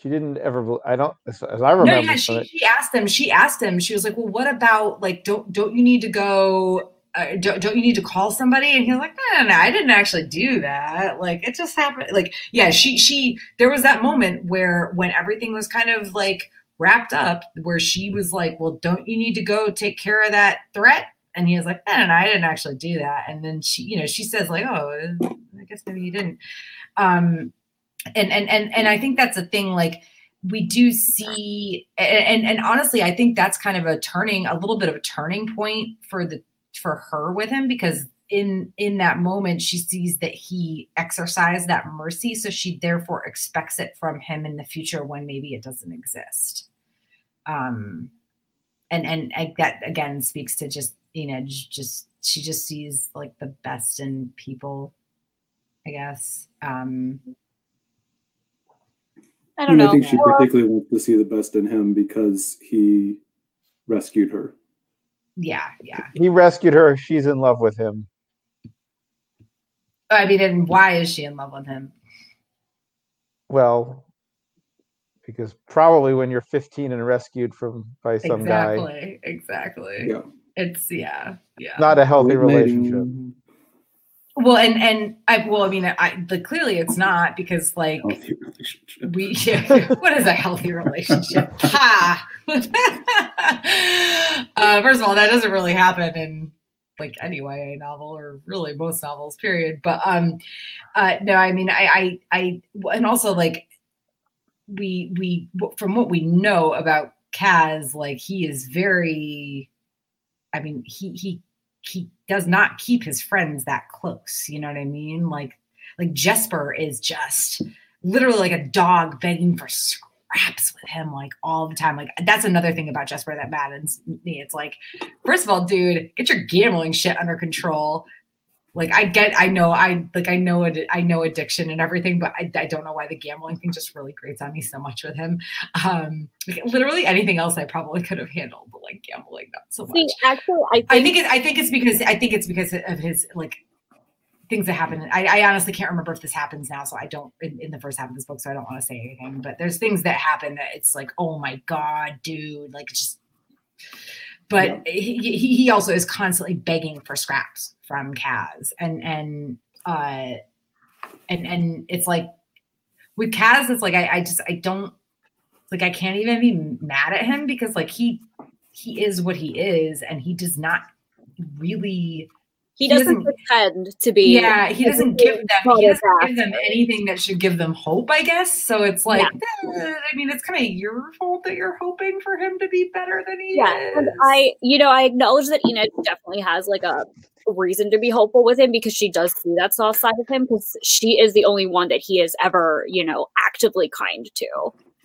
Speaker 5: she didn't ever i don't as, as i remember
Speaker 2: no, yeah, she, she asked him she asked him she was like well what about like don't don't you need to go uh, don't, don't you need to call somebody? And he's like no, no no i didn't actually do that. Like it just happened like yeah she she there was that moment where when everything was kind of like wrapped up where she was like well don't you need to go take care of that threat? And he was like no no, no i didn't actually do that. And then she you know she says like oh i guess maybe you didn't. Um and and and and I think that's a thing like we do see and and honestly I think that's kind of a turning a little bit of a turning point for the for her with him because in in that moment she sees that he exercised that mercy. So she therefore expects it from him in the future when maybe it doesn't exist. Um and and I, that again speaks to just you know just she just sees like the best in people i guess. Um
Speaker 3: I don't and know.
Speaker 4: I think she particularly wants to see the best in him because he rescued her.
Speaker 2: Yeah, yeah.
Speaker 5: He rescued her. She's in love with him.
Speaker 2: I mean, and why is she in love with him?
Speaker 5: Well, because probably when you're 15 and rescued from by some
Speaker 2: exactly,
Speaker 5: guy.
Speaker 2: Exactly. Exactly. Yeah. It's yeah, yeah.
Speaker 5: Not a healthy relationship.
Speaker 2: Well, and and I well, I mean, I the clearly it's not because like we yeah, what is a healthy relationship? ha. uh, first of all, that doesn't really happen in like any YA novel or really most novels, period. But um, uh, no, I mean, I I I and also like we we from what we know about Kaz, like he is very. I mean, he he he does not keep his friends that close. You know what I mean? Like like Jesper is just literally like a dog begging for scraps with him like all the time. Like that's another thing about Jesper that maddens me. It's like, first of all, dude, get your gambling shit under control. Like I get, I know, I like, I know it, I know addiction and everything, but I, I don't know why the gambling thing just really grates on me so much with him. Um, like, literally anything else I probably could have handled, but like gambling not so much.
Speaker 3: See, actually, I think,
Speaker 2: I think it, I think it's because I think it's because of his like things that happen. I, I honestly can't remember if this happens now, so I don't in, in the first half of this book, so I don't want to say anything. But there's things that happen that it's like, oh my god, dude, like just. But he, he he also is constantly begging for scraps from Kaz, and and uh, and and it's like with Kaz, it's like I, I just I don't like I can't even be mad at him because like he he is what he is, and he does not really
Speaker 3: he
Speaker 2: he
Speaker 3: doesn't
Speaker 2: doesn't-
Speaker 3: pretend to be.
Speaker 2: yeah he doesn't give them he doesn't give them anything that should give them hope i guess so it's like eh, i mean it's kind of your fault that you're hoping for him to be better than he
Speaker 3: Yeah,
Speaker 2: is
Speaker 3: and I, you know, I acknowledge that Inej definitely has like a reason to be hopeful with him because she does see that soft side of him because she is the only one that he is ever, you know, actively kind to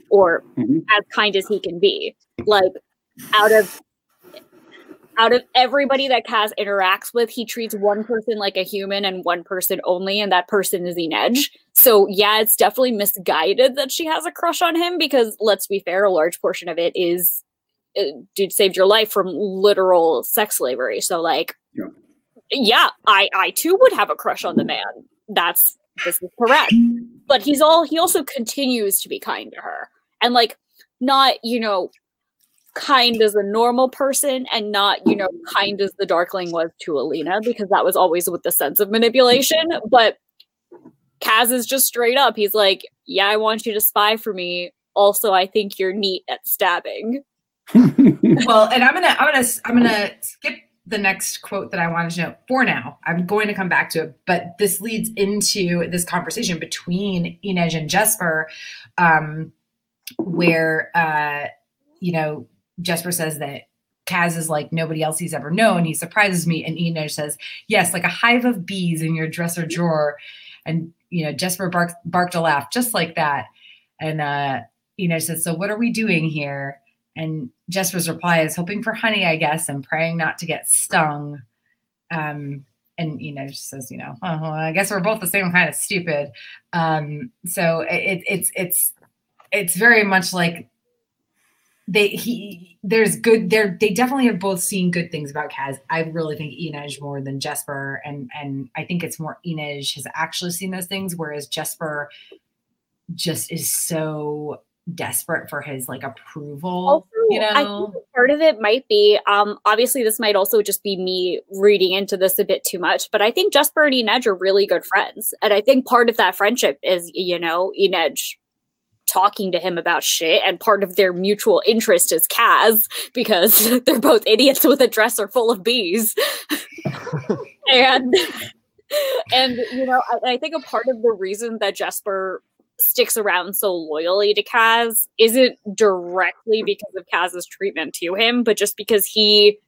Speaker 3: or
Speaker 4: Mhm.
Speaker 3: as kind as he can be. Like out of out of everybody that Kaz interacts with, he treats one person like a human and one person only, and that person is Inej. So yeah, it's definitely misguided that she has a crush on him because let's be fair, a large portion of it is uh, dude saved your life from literal sex slavery. So like,
Speaker 4: Yeah.
Speaker 3: yeah, I I too would have a crush on the man. That's this is correct. But he's all he also continues to be kind to her and like not you know kind as a normal person and not you know kind as the darkling was to Alina because that was always with the sense of manipulation. But Kaz is just straight up. He's like, yeah, I want you to spy for me. Also, I think you're neat at stabbing.
Speaker 2: well and i'm gonna i'm gonna i'm gonna skip the next quote that i wanted to know for now i'm going to come back to it but this leads into this conversation between inej and jesper um where uh you know jesper says that Kaz is like nobody else he's ever known. He surprises me. And Inej says, Yes, like a hive of bees in your dresser drawer. And, you know, Jesper barked, barked a laugh just like that. And uh, Inej says, So what are we doing here? And Jesper's reply is hoping for honey, I guess, and praying not to get stung. Um, and Inej says, you know, oh, well, I guess we're both the same kind of stupid. Um, so it, it's it's it's very much like they he there's good there they definitely have both seen good things about Kaz. I really think Inej more than Jesper and and I think it's more Inej has actually seen those things whereas Jesper just is so desperate for his like approval,
Speaker 3: Also,
Speaker 2: you
Speaker 3: I
Speaker 2: know.
Speaker 3: think part of it might be, um, obviously this might also just be me reading into this a bit too much, but I think Jesper and Inej are really good friends. And I think part of that friendship is, you know, Inej talking to him about shit, and part of their mutual interest is Kaz, because they're both idiots with a dresser full of bees. and and you know, I, I think a part of the reason that Jesper sticks around so loyally to Kaz isn't directly because of Kaz's treatment to him, but just because he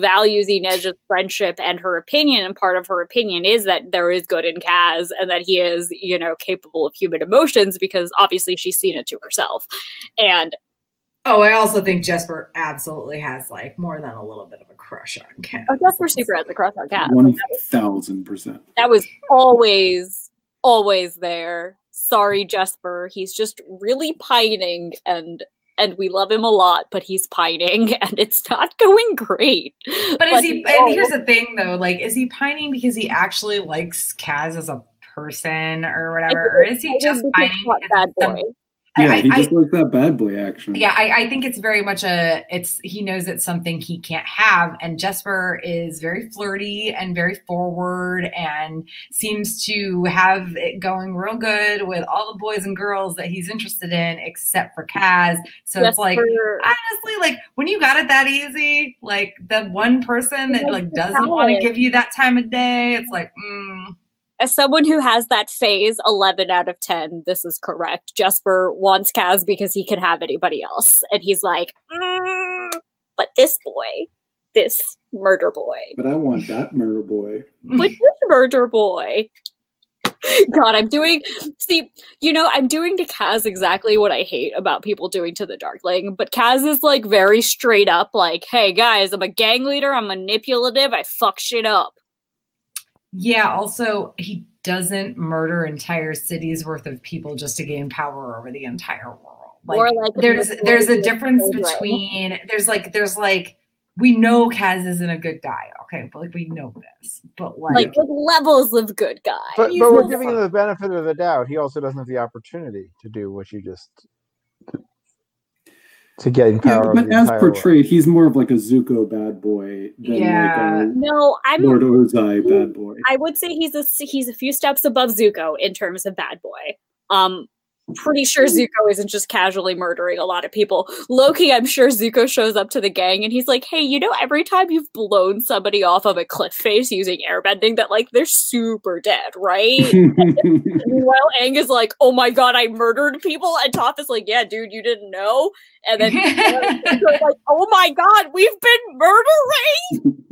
Speaker 3: values Inej's friendship and her opinion. And part of her opinion is that there is good in Kaz and that he is, you know, capable of human emotions because obviously she's seen it to herself. And
Speaker 2: Oh, I also think Jesper absolutely has like more than a little bit of a crush on Kaz.
Speaker 3: oh, Jesper super has a crush on Kaz.
Speaker 4: One thousand percent.
Speaker 3: that was always always there sorry jesper he's just really pining and and we love him a lot but he's pining and it's not going great
Speaker 2: But is he? And here's the thing, though. Like, is he pining because he actually likes Kaz as a person or whatever, or is he just pining?
Speaker 3: he's not
Speaker 2: because
Speaker 3: bad
Speaker 2: some-
Speaker 3: boy.
Speaker 4: Yeah,
Speaker 2: I-
Speaker 4: he
Speaker 2: I-
Speaker 4: just likes that bad boy action.
Speaker 2: Yeah, I, I think it's very much a. It's he knows it's something he can't have, and Jesper is very flirty and very forward, and seems to have it going real good with all the boys and girls that he's interested in, except for Kaz. So it's like honestly, like when you got it that easy, like the one person that like doesn't want to give you that time of day, it's like, mm,
Speaker 3: as someone who has that phase 11 out of 10 this is correct jesper wants kaz because he can have anybody else and he's like "Mm, but this boy this murder boy
Speaker 4: But I want that murder boy.
Speaker 3: with this murder boy. God, I'm doing. See, you know, I'm doing to Kaz exactly what I hate about people doing to the Darkling. But Kaz is like very straight up, like, "Hey guys, I'm a gang leader. I'm manipulative. I fuck shit up."
Speaker 2: Yeah, also he doesn't murder entire cities worth of people just to gain power over the entire world. Like,
Speaker 3: Or, like,
Speaker 2: there's there's a difference
Speaker 3: children.
Speaker 2: between there's like there's like we know Kaz isn't a good guy, okay, but like we know this, but like,
Speaker 3: Like with levels of good guy.
Speaker 5: But, but we're giving him the benefit of the doubt. He also doesn't have the opportunity to do what you just to gain
Speaker 4: Yeah,
Speaker 5: power. over
Speaker 4: but as
Speaker 5: entire world.
Speaker 4: portrayed, he's more of like a Zuko bad boy than
Speaker 2: Yeah.
Speaker 4: like
Speaker 3: no,
Speaker 4: a
Speaker 3: I'm
Speaker 4: Lord Ozai bad boy.
Speaker 3: I would say he's a he's a few steps above Zuko in terms of bad boy. Um, pretty sure mm. Zuko isn't just casually murdering a lot of people. Loki, I'm sure Zuko shows up to the gang and he's like, "Hey, you know, every time you've blown somebody off of a cliff face using airbending, that like they're super dead, right?" Meanwhile, Aang is like, "Oh my god, I murdered people," and Toph is like, "Yeah, dude, you didn't know." And then like, "Oh my god, we've been murdering."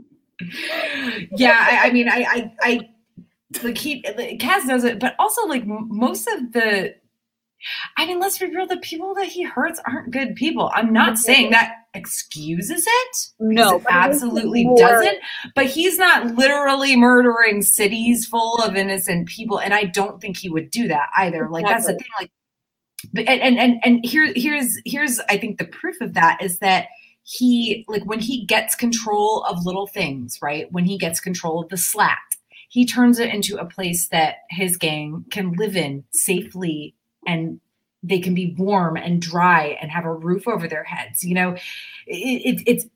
Speaker 2: yeah, I, I mean, I, I, I, like he, like, Kaz knows it, but also like most of the, I mean, let's be real, the people that he hurts aren't good people. I'm not saying that excuses it.
Speaker 3: No,
Speaker 2: it absolutely
Speaker 3: more-
Speaker 2: doesn't. But he's not literally murdering cities full of innocent people, and I don't think he would do that either. Like that's the thing. Like, but and and, and here here's here's I think the proof of that is that he like when he gets control of little things, right? When he gets control of the slat, he turns it into a place that his gang can live in safely and they can be warm and dry and have a roof over their heads. You know, it, it, it's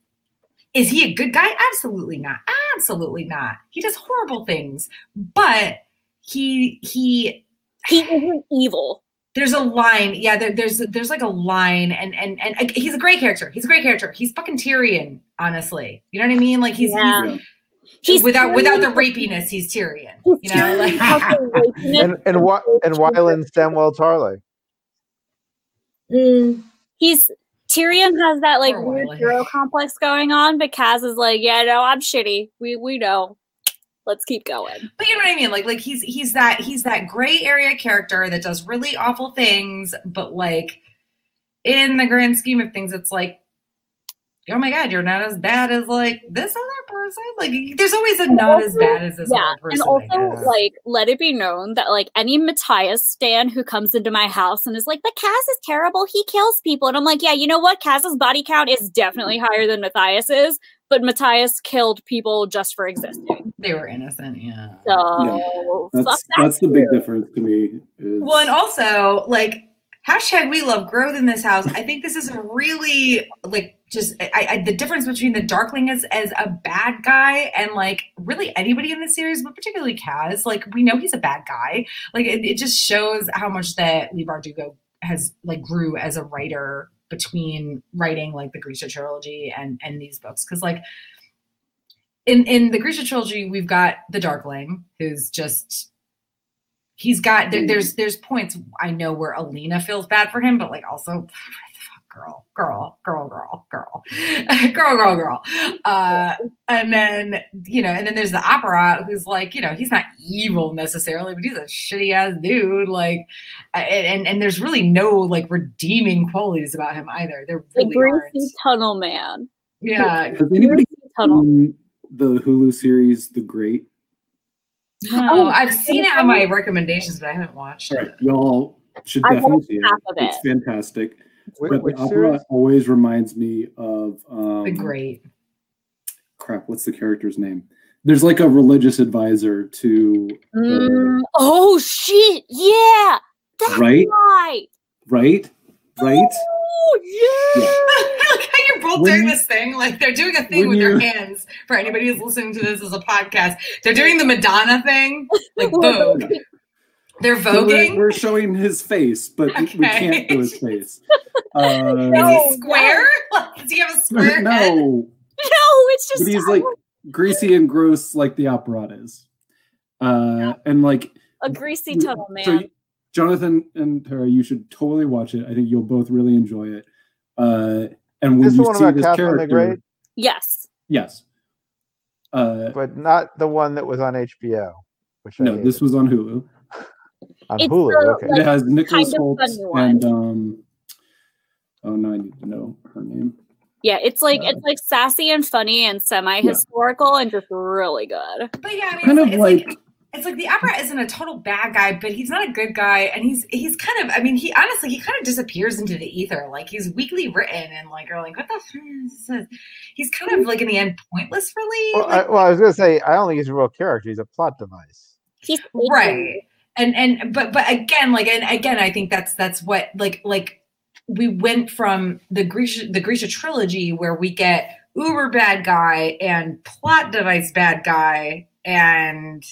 Speaker 2: is he a good guy? Absolutely not. Absolutely not. He does horrible things, but he he
Speaker 3: He isn't evil.
Speaker 2: there's a line yeah there, there's there's like a line and and and uh, he's a great character he's a great character he's fucking tyrion honestly you know what i mean like he's,
Speaker 3: Yeah.
Speaker 4: Yeah.
Speaker 2: He's without without the rapiness he's tyrion
Speaker 3: he's
Speaker 2: you know like
Speaker 3: Tyrion fucking rapiness.
Speaker 5: and and what and Wylan Samwell Tarly.
Speaker 3: Mm. He's Tyrion has that like
Speaker 2: Poor
Speaker 3: weird
Speaker 2: Wiley.
Speaker 3: hero complex going on, but Kaz is like, yeah, no, I'm shitty. We we know. Let's keep going.
Speaker 2: but you know what i mean like like he's he's that he's that gray area character that does really awful things but like in the grand scheme of things it's like oh my god you're not as bad as like this other person like there's always a
Speaker 3: And
Speaker 2: not as bad as this
Speaker 3: yeah,
Speaker 2: other person
Speaker 3: and also like let it be known that like any Matthias stan who comes into my house and is like, "The Kaz is terrible. He kills people," and I'm like, "Yeah, you know what? Kaz's body count is definitely higher than Matthias's, but Matthias killed people just for existing.
Speaker 2: they were innocent yeah
Speaker 3: So fuck
Speaker 4: That's
Speaker 3: that
Speaker 4: that's the big difference to me. Is,
Speaker 2: Well, and also like hashtag we love growth in this house. I think this is a really like just I, I the difference between the Darkling as as a bad guy and like really anybody in the series, but particularly Kaz. Like we know he's a bad guy. Like it, it just shows how much that Leigh Bardugo has like grew as a writer between writing like the Grisha trilogy and and these books because like in in the Grisha trilogy we've got the Darkling who's just he's got there, there's there's points I know where Alina feels bad for him, but like also girl, girl, girl, girl, girl, girl, girl, girl. Uh, and then you know, and then there's the Apparat who's like, you know, he's not evil necessarily, but he's a shitty ass dude. Like, uh, and and, and there's really no like redeeming qualities about him either. There
Speaker 3: The
Speaker 2: really aren't.
Speaker 3: greasy tunnel man.
Speaker 2: Yeah.
Speaker 4: Has anybody
Speaker 3: tunnel.
Speaker 4: the Hulu series The Great?
Speaker 2: No,
Speaker 3: Oh,
Speaker 2: I've seen it on my recommendations, but I haven't watched
Speaker 4: All right,
Speaker 2: it.
Speaker 4: y'all should definitely
Speaker 3: watched
Speaker 4: see it.
Speaker 3: half of
Speaker 4: It's fantastic.
Speaker 5: Which,
Speaker 4: but
Speaker 5: which
Speaker 4: the opera
Speaker 5: series?
Speaker 4: always reminds me of um,
Speaker 2: The great.
Speaker 4: crap. What's the character's name? There's like a religious advisor to
Speaker 3: Mm, oh shit! Yeah, that's
Speaker 4: Right?
Speaker 3: right.
Speaker 4: right, right.
Speaker 3: Oh yeah.
Speaker 2: I like how you're both
Speaker 4: When
Speaker 2: doing this thing. Like they're doing a thing with their hands. For anybody who's listening to this as a podcast, they're doing the Madonna thing, like
Speaker 3: We're
Speaker 2: Vogue. They're
Speaker 4: So we're,
Speaker 2: voguing.
Speaker 4: we're showing his face, but we can't do his face. Uh,
Speaker 2: Is
Speaker 3: No.
Speaker 2: he square? Does he have a square head?
Speaker 4: no,
Speaker 3: No, it's just
Speaker 4: but he's like greasy and gross, like the operatas. is. Uh, and like
Speaker 3: a greasy tunnel man.
Speaker 4: So, you- Jonathan and Tara, you should totally watch it. I think you'll both really enjoy it. Uh, and when
Speaker 5: This
Speaker 4: you
Speaker 5: one
Speaker 4: see
Speaker 5: about
Speaker 4: this
Speaker 5: Catherine the
Speaker 4: character,
Speaker 5: Great,
Speaker 3: yes.
Speaker 4: yes. Uh,
Speaker 5: but not the one that was on HBO. Which I
Speaker 4: no,
Speaker 5: hated.
Speaker 4: this was on Hulu.
Speaker 5: on
Speaker 3: It's
Speaker 5: Hulu.
Speaker 3: the,
Speaker 5: okay.
Speaker 3: like,
Speaker 4: it has Nicholas
Speaker 3: kind Hoult
Speaker 4: and um. Oh no, I need to know her name.
Speaker 3: Yeah, it's like it's like sassy and funny and semi-historical and just really good.
Speaker 2: But yeah, I mean,
Speaker 4: Kind
Speaker 2: it's,
Speaker 4: of
Speaker 2: it's
Speaker 4: like,
Speaker 2: like it's like the Apparat isn't a total bad guy, but he's not a good guy, and he's he's kind of I mean he honestly he kind of disappears into the ether, like he's weakly written, and like you're like what the f- is this? He's kind of like in the end pointless, really.
Speaker 5: Well,
Speaker 2: Like,
Speaker 5: I, well, I was gonna say I don't think he's a real character. He's a plot device.
Speaker 3: He's
Speaker 2: right and and but but again like and again i think that's that's what like like we went from the grisha the grisha trilogy where we get uber bad guy and plot device bad guy and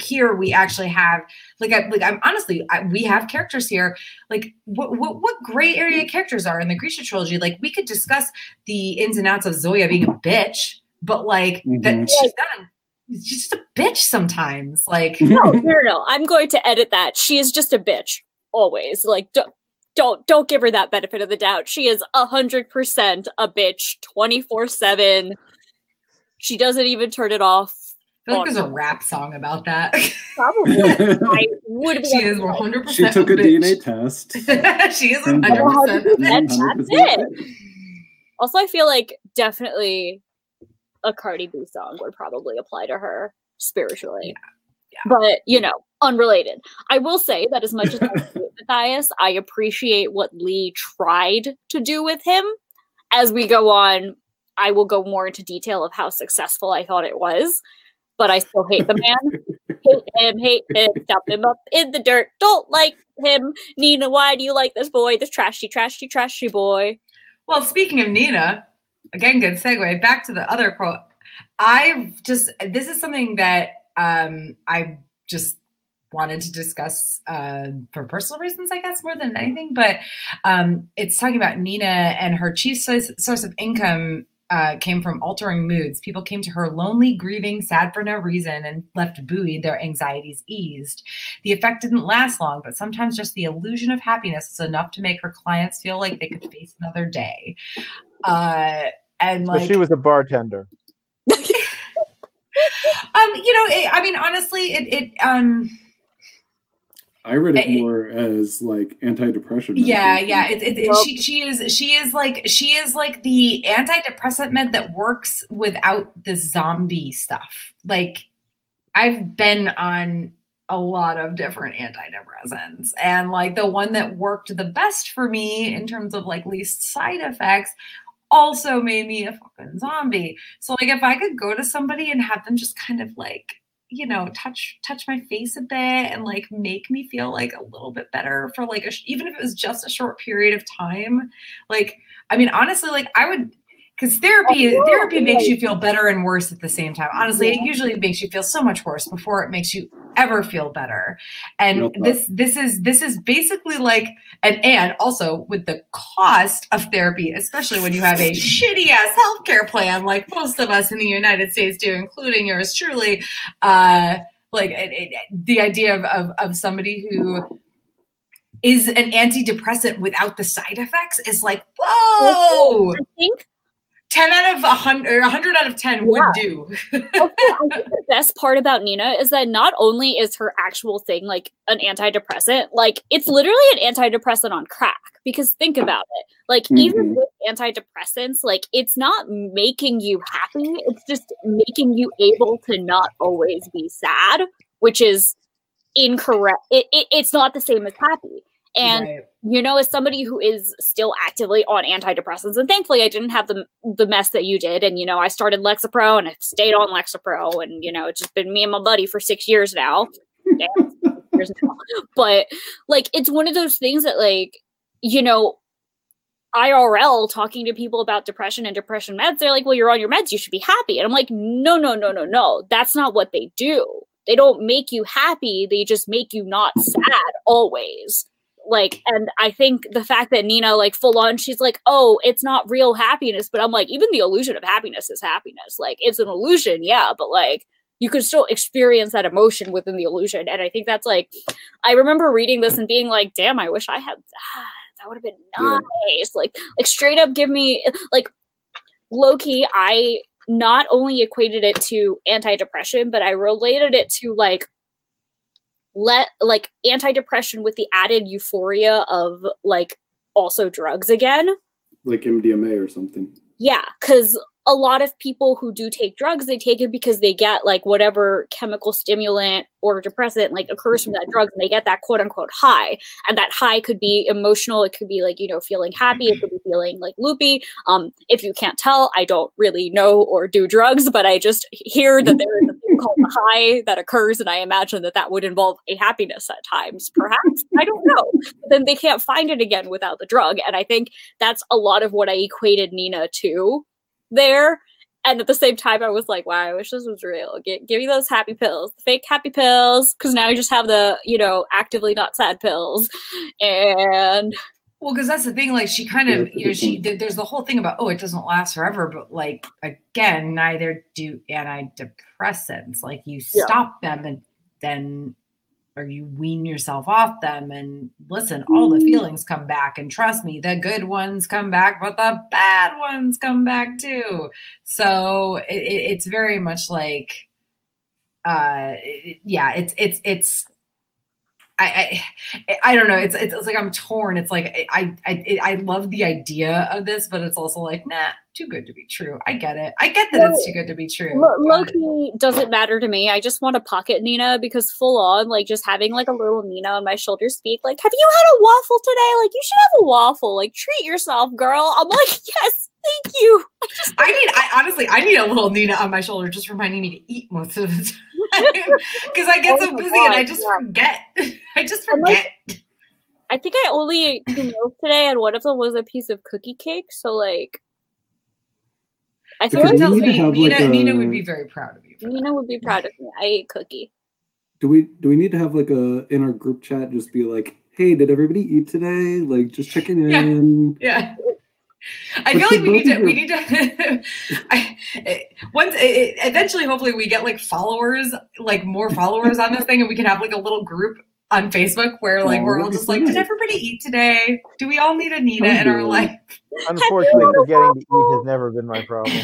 Speaker 2: here we actually have like I, like I'm honestly I, we have characters here like what, what what gray area characters are in the Grisha trilogy like we could discuss the ins and outs of Zoya being a bitch but like
Speaker 4: Mhm.
Speaker 2: that she's a, she's just a bitch sometimes like
Speaker 3: no, no, no, no. I'm going to edit that. She is just a bitch. Always. Like don't don't don't give her that benefit of the doubt. She is a hundred percent a bitch 24-7. She doesn't even turn it off.
Speaker 2: I feel like there's a rap song about that.
Speaker 3: Probably. I would be
Speaker 2: she is 100 percent
Speaker 4: she took a DNA test.
Speaker 2: she is
Speaker 4: and uh,
Speaker 2: 100 percent
Speaker 3: And that's it. Also, I feel like definitely a Cardi B song would probably apply to her spiritually. But, you know, unrelated. I will say that as much as I agree with Matthias, I appreciate what Leigh tried to do with him. As we go on, I will go more into detail of how successful I thought it was. But I still hate the man. hate him, hate him, dump him up in the dirt. Don't like him. Nina, why do you like this boy? This trashy, trashy, trashy boy.
Speaker 2: Well, speaking of Nina, again, good segue. Back to the other quote. I just this is something that um, I just wanted to discuss uh, for personal reasons, I guess, more than anything. But um, it's talking about Nina and her chief source, source of income uh, came from altering moods. People came to her lonely, grieving, sad for no reason, and left buoyed, their anxieties eased. The effect didn't last long, but sometimes just the illusion of happiness is enough to make her clients feel like they could face another day. Uh, and
Speaker 5: So
Speaker 2: like,
Speaker 5: she was a bartender.
Speaker 2: um, you know, it, I mean, honestly, it, it, um,
Speaker 4: I read it
Speaker 2: Eh,
Speaker 4: more as like antidepressant.
Speaker 2: yeah,
Speaker 4: medication.
Speaker 2: yeah. It, it, it- she, she is, she is like, she is like the antidepressant med that works without the zombie stuff. Like, I've been on a lot of different antidepressants, and like the one that worked the best for me in terms of like least side effects also made me a fucking zombie. So like if I could go to somebody and have them just kind of like you know touch touch my face a bit and like make me feel like a little bit better for like a even if it was just a short period of time. Like i mean honestly like i would because therapy
Speaker 3: Oh,
Speaker 2: therapy
Speaker 3: yeah.
Speaker 2: makes you feel better and worse at the same time. Honestly it usually makes you feel so much worse before it makes you ever feel better. And
Speaker 4: talk.
Speaker 2: this this is this is basically like and and also with the cost of therapy especially when you have a shitty ass healthcare plan like most of us in the united states do including yours truly uh like it, it, the idea of, of of somebody who is an antidepressant without the side effects is like whoa!
Speaker 3: I think
Speaker 2: 10 out of 100 or 100 out of 10 would
Speaker 3: Yeah.
Speaker 2: do
Speaker 3: also, I think the best part about Nina is that not only is her actual thing like an antidepressant, like it's literally an antidepressant on crack. Because think about it, like even
Speaker 4: Mhm.
Speaker 3: with antidepressants, like it's not making you happy; it's just making you able to not always be sad, which is incorrect. It, it, it's not the same as happy. And
Speaker 2: Right.
Speaker 3: you know, as somebody who is still actively on antidepressants, and thankfully I didn't have the the mess that you did, and you know, I started Lexapro and I've stayed on Lexapro, and you know, it's just been me and my buddy for six years now. Six years now. But like, it's one of those things that like, you know, IRL talking to people about depression and depression meds, they're like, well, you're on your meds, you should be happy. And I'm like, no, no, no, no, no. That's not what they do. They don't make you happy, they just make you not sad always. Like, and I think the fact that Nina, like, full on, she's like, oh, it's not real happiness. But I'm like, even the illusion of happiness is happiness. Like, it's an illusion, yeah, but like, you can still experience that emotion within the illusion. And I think that's like, I remember reading this and being like, damn, I wish I had that. That would have been
Speaker 4: Yeah.
Speaker 3: nice. Like, like straight up give me like low key, I not only equated it to antidepressant, but I related it to like let like anti-depression with the added euphoria of like also drugs again.
Speaker 4: like MDMA or something.
Speaker 3: Yeah, because a lot of people who do take drugs, they take it because they get like whatever chemical stimulant or depressant like occurs from that drug, and they get that quote unquote high. And that high could be emotional, it could be like, you know, feeling happy, it could be feeling like loopy. Um, if you can't tell, I don't really know or do drugs, but I just hear that there is a called high that occurs, and I imagine that that would involve a happiness at times, perhaps. I don't know. But then they can't find it again without the drug. And I think that's a lot of what I equated Nina to there. And at the same time, I was like, wow, I wish this was real. Get, give me those happy pills, fake happy pills, because now you just have the, you know, actively not sad pills. And
Speaker 2: Well, because that's the thing. Like she kind of, you know, she there's the whole thing about oh, it doesn't last forever, but like again, neither do antidepressants. Like you
Speaker 3: Yeah.
Speaker 2: stop them and then, or you wean yourself off them, and listen, all the feelings come back, and trust me, the good ones come back, but the bad ones come back too. So it, it, it's very much like, uh, yeah, it's it's it's I, I I don't know. It's, it's it's like I'm torn. It's like I I I love the idea of this, but it's also like nah, too good to be true. I get it. I get that it's too good to be true. But-
Speaker 3: Loki doesn't matter to me. I just want to pocket Nina because full on, like just having like a little Nina on my shoulder speak, like, have you had a waffle today? Like, you should have a waffle. Like, treat yourself, girl. I'm like, yes, thank you. I just
Speaker 2: I need. I honestly, I need a little Nina on my shoulder, just reminding me to eat most of the time because I get
Speaker 3: Oh
Speaker 2: so
Speaker 3: my
Speaker 2: busy and I just
Speaker 3: yeah.
Speaker 2: forget. I just
Speaker 3: I'm like-
Speaker 2: forget.
Speaker 3: I think I only ate two meals today, and one of them was a piece of cookie cake. So like, I feel like
Speaker 2: Tells me Nina,
Speaker 4: like,
Speaker 2: Nina would be very proud of you. For that.
Speaker 3: Nina would be proud of me. I ate cookie.
Speaker 4: Do we do we need to have like a in our group chat just be like, hey, did everybody eat today? Like just checking
Speaker 2: Yeah.
Speaker 4: in.
Speaker 2: Yeah. I feel like we need to. We need to. I, once it, eventually, hopefully, we get like followers, like more followers on this thing, and we can have like a little group on Facebook where like
Speaker 4: Oh,
Speaker 2: we're all just like, did everybody eat today? Do we all need a Nina
Speaker 4: Oh,
Speaker 2: in our life?
Speaker 5: Unfortunately, forgetting to eat has never been my problem.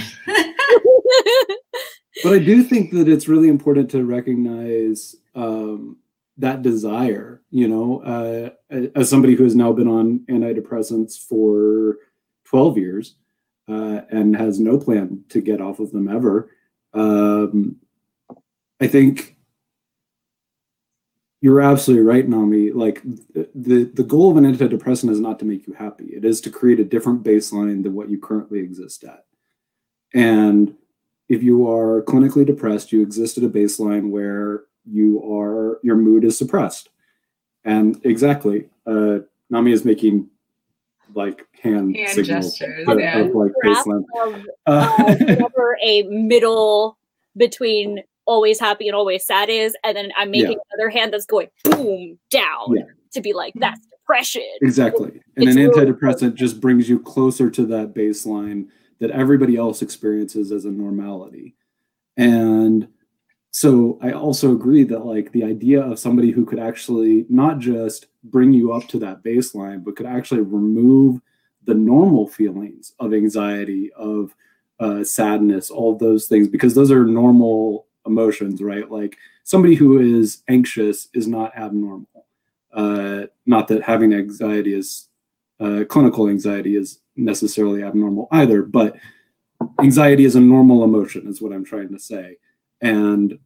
Speaker 4: But I do think that it's really important to recognize um, that desire. You know, uh, as somebody who has now been on antidepressants for 12 years uh, and has no plan to get off of them ever, um, I think you're absolutely right, Nami. Like the the goal of an antidepressant is not to make you happy. It is to create a different baseline than what you currently exist at. And if you are clinically depressed, you exist at a baseline where you are your mood is suppressed. And exactly, uh, Nami is making like hand,
Speaker 2: Hand
Speaker 4: signals
Speaker 2: gestures,
Speaker 4: of,
Speaker 2: yeah.
Speaker 4: of, like baseline.
Speaker 3: of
Speaker 4: Uh,
Speaker 3: whatever a middle between always happy and always sad is, and then I'm making another hand that's going boom down
Speaker 4: Yeah.
Speaker 3: to be like that's depression.
Speaker 4: Exactly. And
Speaker 3: It's
Speaker 4: an
Speaker 3: really
Speaker 4: antidepressant just brings you closer to that baseline that everybody else experiences as a normality. And so I also agree that like the idea of somebody who could actually not just bring you up to that baseline, but could actually remove the normal feelings of anxiety, of uh, sadness, all those things, because those are normal emotions, right? Like somebody who is anxious is not abnormal. Uh, not that having anxiety is uh, clinical anxiety is necessarily abnormal either, but anxiety is a normal emotion, is what I'm trying to say. And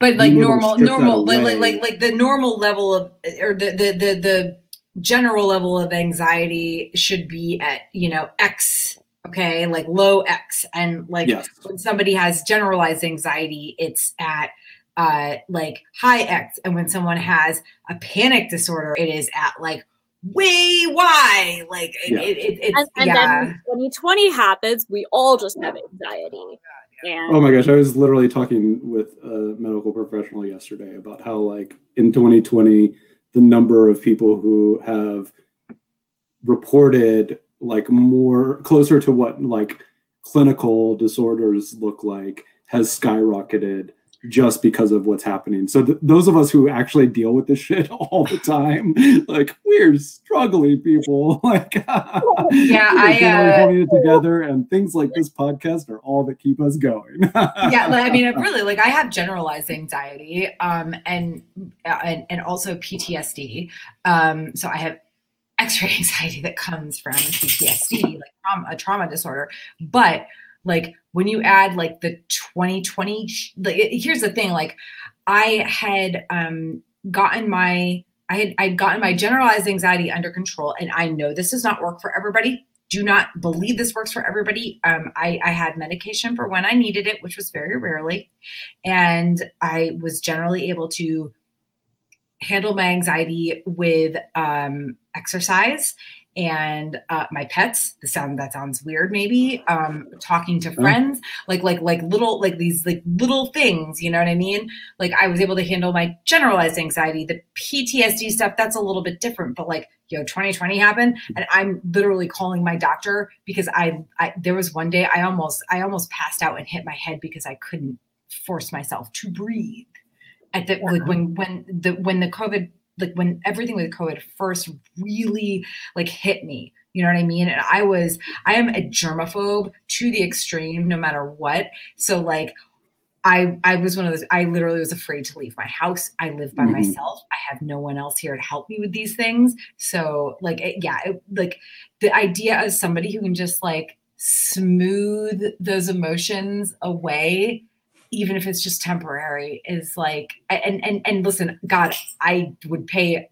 Speaker 2: But like
Speaker 4: Being able to
Speaker 2: normal, normal, like, like like like the normal level of, or the the the the general level of anxiety should be at you know X. Okay, like low X, and like
Speaker 4: yes,
Speaker 2: when somebody has generalized anxiety, it's at uh, like high X. And when someone has a panic disorder, it is at like way Y. Like it,
Speaker 4: Yeah.
Speaker 2: it, it, it's,
Speaker 3: And, and
Speaker 2: yeah.
Speaker 3: then when 2020 happens, we all just have anxiety. And
Speaker 4: Oh my gosh, I was literally talking with a medical professional yesterday about how, like, in 2020, the number of people who have reported like more closer to what like clinical disorders look like has skyrocketed just because of what's happening. So th- those of us who actually deal with this shit all the time, like we're struggling, people. Like,
Speaker 2: Yeah, I, uh,
Speaker 4: holding it together, and things like this podcast are all that keep us going.
Speaker 2: yeah like, i mean really like i have generalized anxiety um and uh, and, and also ptsd um so i have X-ray anxiety that comes from PTSD, like trauma, a trauma disorder. But like when you add like the 2020, like here's the thing, like I had um, gotten my I had I'd gotten my generalized anxiety under control, and I know this does not work for everybody. Do not believe this works for everybody. Um, I, I had medication for when I needed it, which was very rarely, and I was generally able to handle my anxiety with um, exercise and uh, my pets the sound that sounds weird maybe um, talking to friends like like like little like these like little things you know what i mean? Like i was able to handle my generalized anxiety the ptsd stuff that's a little bit different but like yo 2020 happened and i'm literally calling my doctor because I, I there was one day i almost i almost passed out and hit my head because i couldn't force myself to breathe. At the like when when the when the covid like when everything with COVID first really like hit me. You know what I mean? And I was, I am a germaphobe to the extreme, no matter what. So like, I I was one of those. I literally was afraid to leave my house. I live by mm-hmm. myself. I have no one else here to help me with these things. So like, it, yeah, it, like the idea of somebody who can just like smooth those emotions away even if it's just temporary is like and and and listen god i would pay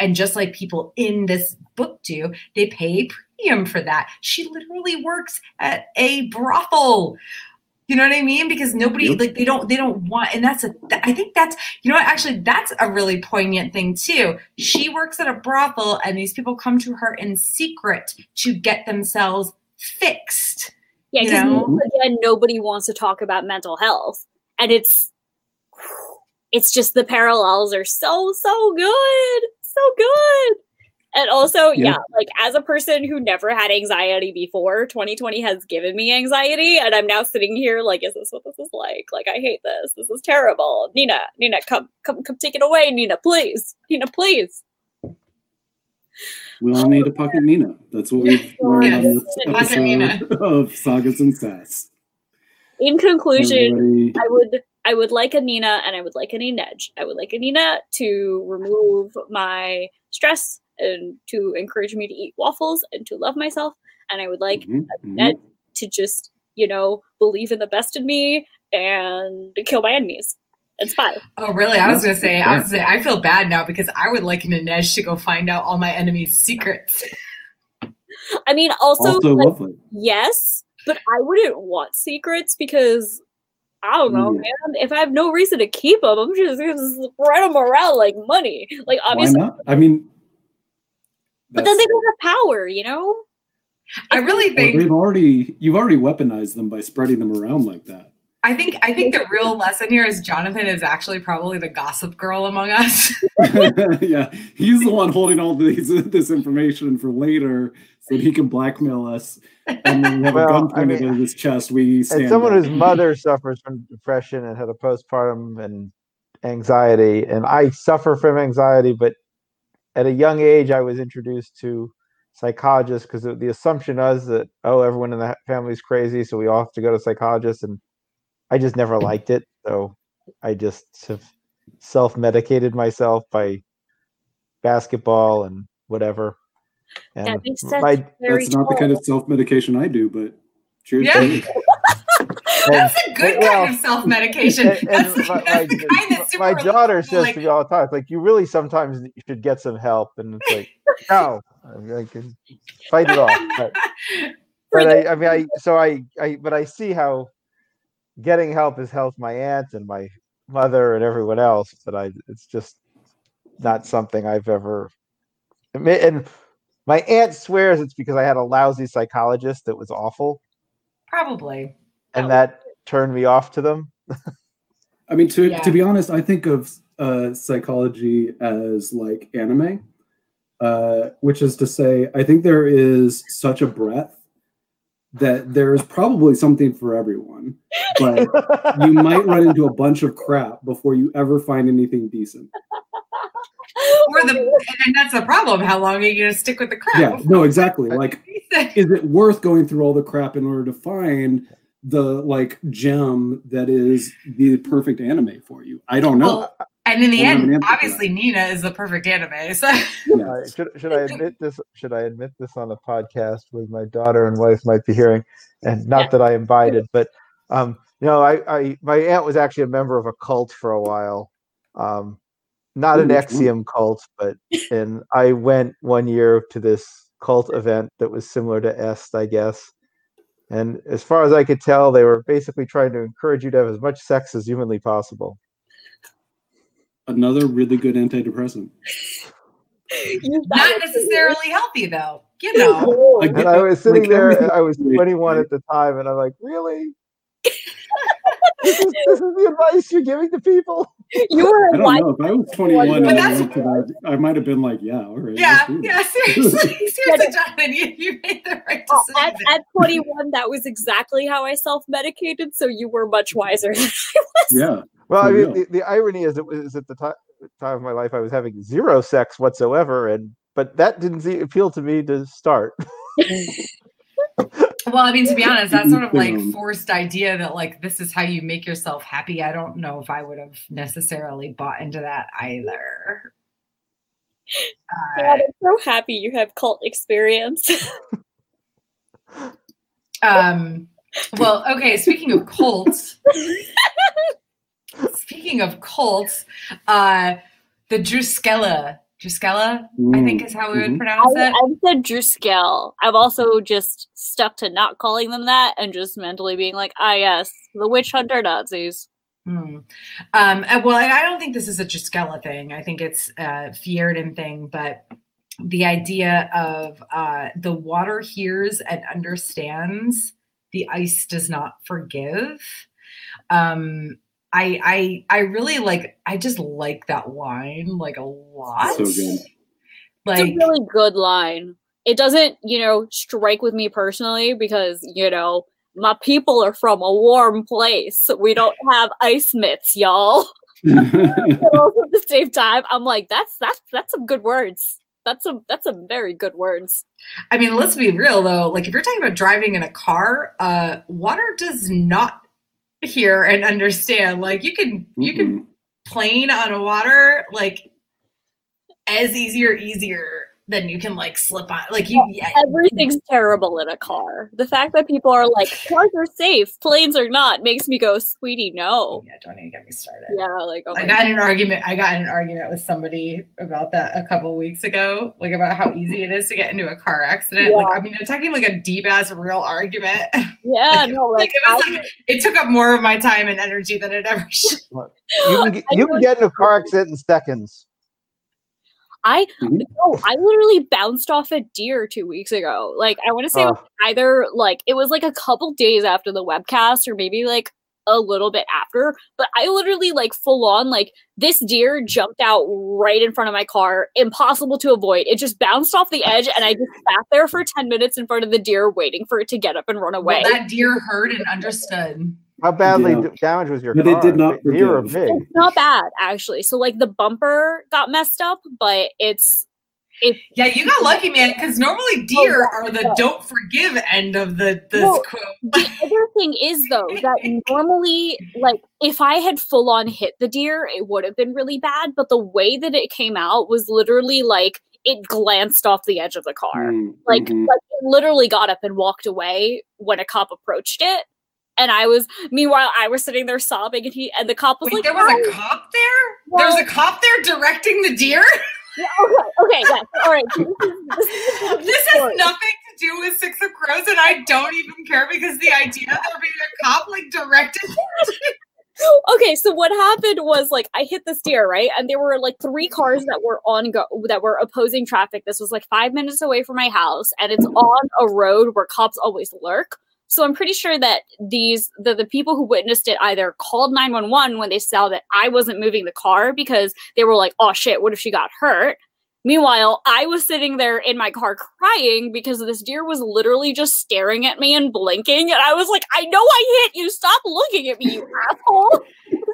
Speaker 2: and just like people in this book do they pay premium for that she literally works at a brothel you know what I mean? Because nobody yep. like they don't they don't want and that's a I think that's you know what actually that's a really poignant thing too. She works at a brothel and these people come to her in secret to get themselves fixed
Speaker 3: yeah, because you again, nobody wants to talk about mental health, and it's it's just the parallels are so so good, so good. And also, yeah. yeah, like as a person who never had anxiety before, 2020 has given me anxiety, and I'm now sitting here like, is this what this is like? Like, I hate this. This is terrible. Nina, Nina, come, come, come, take it away, Nina, please, Nina, please.
Speaker 4: We all need a pocket Nina. That's what we've learned on this episode of Sagas and Sass.
Speaker 3: In conclusion, Everybody... I would I would like a Nina and I would like an Inej. I would like a Nina to remove my stress and to encourage me to eat waffles and to love myself. And I would like mm-hmm, a mm-hmm. to just, you know, believe in the best in me and kill my enemies. It's fine.
Speaker 2: Oh, really? I was gonna say, I was say, I feel bad now because I would like Ninesh to go find out all my enemies' secrets.
Speaker 3: I mean, also, also like, yes, but I wouldn't want secrets because I don't know, yeah. man. If I have no reason to keep them, I'm just gonna spread them around like money. Like obviously,
Speaker 4: I mean,
Speaker 3: but then they don't have power, you know.
Speaker 2: I really think
Speaker 4: well, they've already you've already weaponized them by spreading them around like that.
Speaker 2: I think I think the real lesson here is Jonathan is actually probably the gossip girl among us.
Speaker 4: yeah, he's the one holding all these this information for later, so he can blackmail us. And then we have well, a gun pointed I mean, at his chest. We stand.
Speaker 5: As someone whose mother suffers from depression and had a postpartum and anxiety, and I suffer from anxiety, but at a young age, I was introduced to psychologists because the assumption was that oh, everyone in the family is crazy, so we all have to go to psychologists and I just never liked it, so I just have self medicated myself by basketball and whatever.
Speaker 3: And that makes sense. My,
Speaker 4: that's not the kind of self medication I do, but cheers.
Speaker 2: Yeah. that's a good well, kind of self medication. That's,
Speaker 5: my, that's the kind that my daughter says like, to me all the time, like, you really sometimes you should get some help. And it's like, no, I can fight it off. But, but I, I mean, I, so I, I, but I see how getting help has helped my aunt and my mother and everyone else, but I it's just not something I've ever and my aunt swears it's because I had a lousy psychologist that was awful.
Speaker 2: Probably.
Speaker 5: And that turned me off to them.
Speaker 4: I mean, to yeah. to be honest, I think of uh, psychology as like anime, uh, which is to say, I think there is such a breadth that there's probably something for everyone, but you might run into a bunch of crap before you ever find anything decent.
Speaker 2: Or the and that's the problem. How long are you gonna stick with the crap?
Speaker 4: Yeah, no, exactly. Like, is it worth going through all the crap in order to find the like gem that is the perfect anime for you? I don't know. Well,
Speaker 2: I, And in the
Speaker 4: We'll
Speaker 2: end, obviously Nina is the perfect anime. So
Speaker 4: Yes.
Speaker 5: Uh, should should I admit this? Should I admit this on a podcast with my daughter and wife might be hearing, and not
Speaker 3: Yeah.
Speaker 5: that I invited, but um, you know, I, I my aunt was actually a member of a cult for a while, um, not an
Speaker 4: which?
Speaker 5: NXIVM cult, but and I went one year to this cult event that was similar to Est, I guess. And as far as I could tell, they were basically trying to encourage you to have as much sex as humanly possible.
Speaker 4: Another really good antidepressant.
Speaker 3: Use that
Speaker 2: not necessarily healthy though. You know.
Speaker 4: Like,
Speaker 5: And I was sitting
Speaker 4: like
Speaker 5: there,
Speaker 4: everything
Speaker 5: I was 21 at the time, and I'm like, really? this, is, this is the advice you're giving to people?
Speaker 3: you were
Speaker 4: I
Speaker 3: a
Speaker 4: don't
Speaker 3: wise
Speaker 4: know. If I was 21 and I
Speaker 2: that's-
Speaker 4: went to that, I might have been like, yeah, all right.
Speaker 2: Yeah, yeah, seriously, seriously, Jonathan, you, you made the right
Speaker 3: Oh,
Speaker 2: decision.
Speaker 3: at, at 21, that was exactly how I self medicated, so you were much wiser than I was.
Speaker 4: Yeah.
Speaker 5: Well, I mean, the, the irony is, it was at the ti- time of my life I was having zero sex whatsoever, and but that didn't see, appeal to me to start.
Speaker 2: Well, I mean, to be honest, that sort of like forced idea that like this is how you make yourself happy. I don't know if I would have necessarily bought into that either.
Speaker 3: God,
Speaker 2: Uh,
Speaker 3: I'm so happy you have cult experience.
Speaker 2: um, well, okay. Speaking of cults, speaking of cults, uh, the Drüskelle, Drüskelle, I think is how we would
Speaker 4: Mhm.
Speaker 2: pronounce
Speaker 3: I,
Speaker 2: it.
Speaker 3: I've said Druskel. I've also just stuck to not calling them that and just mentally being like, ah, yes, the witch hunter Nazis.
Speaker 2: Hmm. Um, uh, well, I don't think this is a Drüskelle thing. I think it's a Fjerdan thing, but the idea of uh, the water hears and understands, the ice does not forgive. Um, I, I, I really like. I just like that line like a lot.
Speaker 4: So good.
Speaker 2: Like,
Speaker 3: it's a really good line. It doesn't, you know, strike with me personally because, you know, my people are from a warm place. We don't have ice mitts, y'all. But also at the same time, I'm like, that's that's that's some good words. That's some that's some very good words.
Speaker 2: I mean, let's be real though. Like, if you're talking about driving in a car, uh, water does not hear and understand. Like, you can you can plane on a water like as easy or easier than you can like slip on. Like you, yeah,
Speaker 3: Everything's terrible in a car. The fact that people are like, cars are safe, planes are not, makes me go, sweetie, no.
Speaker 2: yeah. Don't even get me started.
Speaker 3: Yeah, like oh
Speaker 2: I got in an argument. I got in an argument with somebody about that a couple weeks ago, like about how easy it is to get into a car accident. Like, I mean, I'm talking like a deep ass real argument.
Speaker 3: yeah,
Speaker 2: like,
Speaker 3: no,
Speaker 2: like
Speaker 3: like,
Speaker 2: it was
Speaker 3: I-
Speaker 2: like it took up more of my time and energy than it ever should.
Speaker 5: You can get, you can get in a car accident in seconds.
Speaker 3: I
Speaker 4: Mhm.
Speaker 3: no, I literally bounced off a deer two weeks ago. Like I want to say it was
Speaker 5: Oh.
Speaker 3: either like it was like a couple days after the webcast or maybe like a little bit after, but I literally like full on like this deer jumped out right in front of my car, impossible to avoid. It just bounced off the edge and I just sat there for 10 minutes in front of the deer waiting for it to get up and run away.
Speaker 2: Well, that deer heard and understood.
Speaker 5: How badly
Speaker 4: Yeah.
Speaker 5: damaged was your
Speaker 4: But
Speaker 5: car?
Speaker 4: it did not
Speaker 5: Deer or
Speaker 4: forgive.
Speaker 5: pig?
Speaker 3: it's not bad actually. So like the bumper got messed up, but it's It,
Speaker 2: Yeah, you got lucky, man, because normally deer are the don't forgive end of the this
Speaker 3: Well,
Speaker 2: quote.
Speaker 3: the other thing is though that normally like if i had full on hit the deer it would have been really bad but the way that it came out was literally like it glanced off the edge of the car
Speaker 4: Mm,
Speaker 3: like
Speaker 4: mhm.
Speaker 3: like it literally got up and walked away when a cop approached it and i was meanwhile i was sitting there sobbing and he and the cop was
Speaker 2: Wait,
Speaker 3: like
Speaker 2: there was
Speaker 3: "Oh,
Speaker 2: a cop there? There was a cop there directing the deer?
Speaker 3: yeah, okay okay yeah all right this is, this is the
Speaker 2: This has nothing to do with Six of Crows, and I don't even care because the idea of there being a cop like directed.
Speaker 3: okay, so what happened was like I hit this deer, right? And there were like three cars that were on go that were opposing traffic. This was like five minutes away from my house, and it's on a road where cops always lurk. So I'm pretty sure that these the, the people who witnessed it either called 911 when they saw that I wasn't moving the car because they were like, oh shit, what if she got hurt? Meanwhile, I was sitting there in my car crying because this deer was literally just staring at me and blinking. And I was like, I know I hit you. Stop looking at me, you asshole.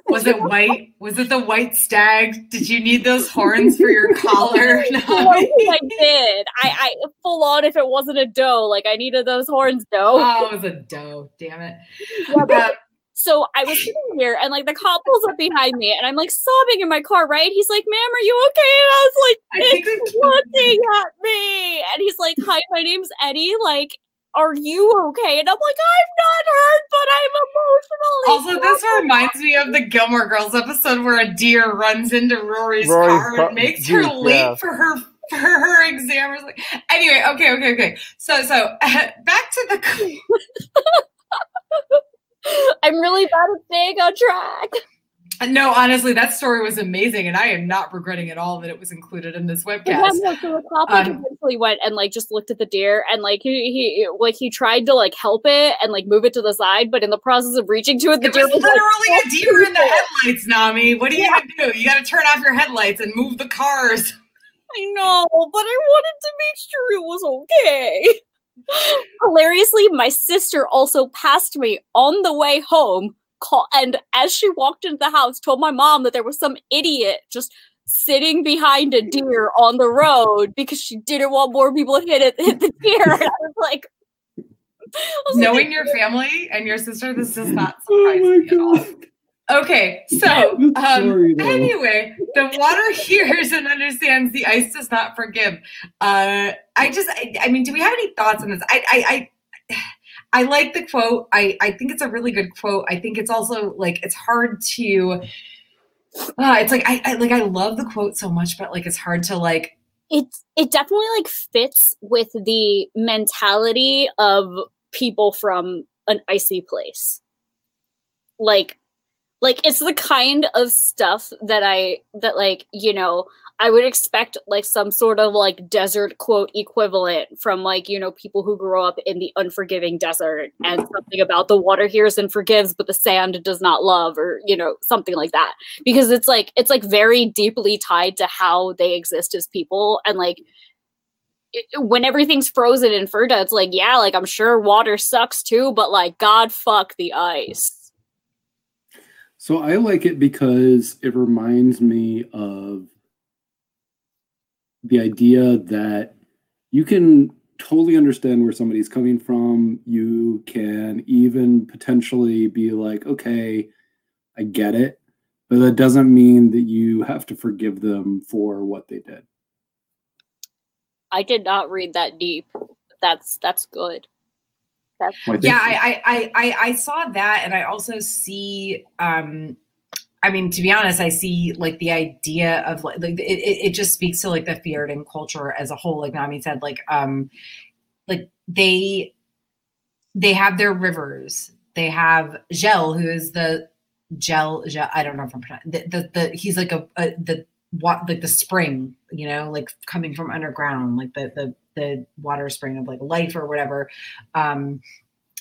Speaker 2: Was it white? Was it the white stag? Did you need those horns for your collar?
Speaker 3: I
Speaker 2: No.
Speaker 3: I did. I, I full on if it wasn't a doe, like I needed those horns doe.
Speaker 2: Oh, it was a doe. Damn it.
Speaker 3: Yeah, but-
Speaker 2: Uh,
Speaker 3: So I was sitting here and like the cop pulls up behind me and I'm like sobbing in my car, right? He's like, ma'am, are you okay? And I was like, "It's looking at me. And he's like, Hi, my name's Eddie. Like, are you okay? And I'm like, I'm not hurt, but I'm emotionally.
Speaker 2: Also, this reminds me of the Gilmore Girls episode where a deer runs into Rory's,
Speaker 5: Rory's
Speaker 2: car
Speaker 5: car-
Speaker 2: and makes her
Speaker 5: Jeep,
Speaker 2: late for her for her exam. or something. Anyway, okay, okay, okay. So, so back to the.
Speaker 3: I'm really bad at staying on track.
Speaker 2: No, honestly, that story was amazing, and I am not regretting at all that it was included in this
Speaker 3: Yeah,
Speaker 2: webcast.
Speaker 3: no, so the cop like,
Speaker 2: Um,
Speaker 3: eventually went and like just looked at the deer and like he, he like he tried to like help it and like move it to the side, but in the process of reaching to it, the
Speaker 2: It
Speaker 3: deer
Speaker 2: was
Speaker 3: was like,
Speaker 2: literally a deer in the headlights, Nami. What are you gonna do? You got to turn off your headlights and move the cars.
Speaker 3: I know, but I wanted to make sure it was okay. Hilariously, my sister also passed me on the way home, call, and as she walked into the house, told my mom that there was some idiot just sitting behind a deer on the road because she didn't want more people to hit it, hit the deer. And I was like, I was like,
Speaker 2: Knowing your family and your sister, this does not
Speaker 4: Oh
Speaker 2: surprise
Speaker 4: my
Speaker 2: me at all. Okay, so um,
Speaker 4: story, though.
Speaker 2: anyway, the water hears and understands. The ice does not forgive. Uh, I just, I, I mean, do we have any thoughts on this? I, I, I, I like the quote. I, I think it's a really good quote. I think it's also like it's hard to. Uh, it's like I, I like I love the quote so much, but like it's hard to like
Speaker 3: it it definitely like fits with the mentality of people from an icy place like like it's the kind of stuff that i that like you know i would expect like some sort of like desert quote equivalent from like you know people who grow up in the unforgiving desert and something about the water hears and forgives but the sand does not love or you know something like that because it's like it's like very deeply tied to how they exist as people and like it, when everything's frozen in Fjerda, it's like, yeah, like I'm sure water sucks too, but like God fuck the ice.
Speaker 4: So I like it because it reminds me of the idea that you can totally understand where somebody's coming from. You can even potentially be like, okay, I get it. But that doesn't mean that you have to forgive them for what they did.
Speaker 3: I did not read that deep. That's that's good. That's
Speaker 4: I think-
Speaker 2: yeah I, I i i saw that and i also see um i mean to be honest i see like the idea of like, it, it just speaks to like the Fjerdan culture as a whole like nami said like um like they they have their rivers. They have Djel who is the Djel, Djel i don't know if i'm the, the, the he's like a, a the what like the spring you know like coming from underground like the the the water spring of like life or whatever. Um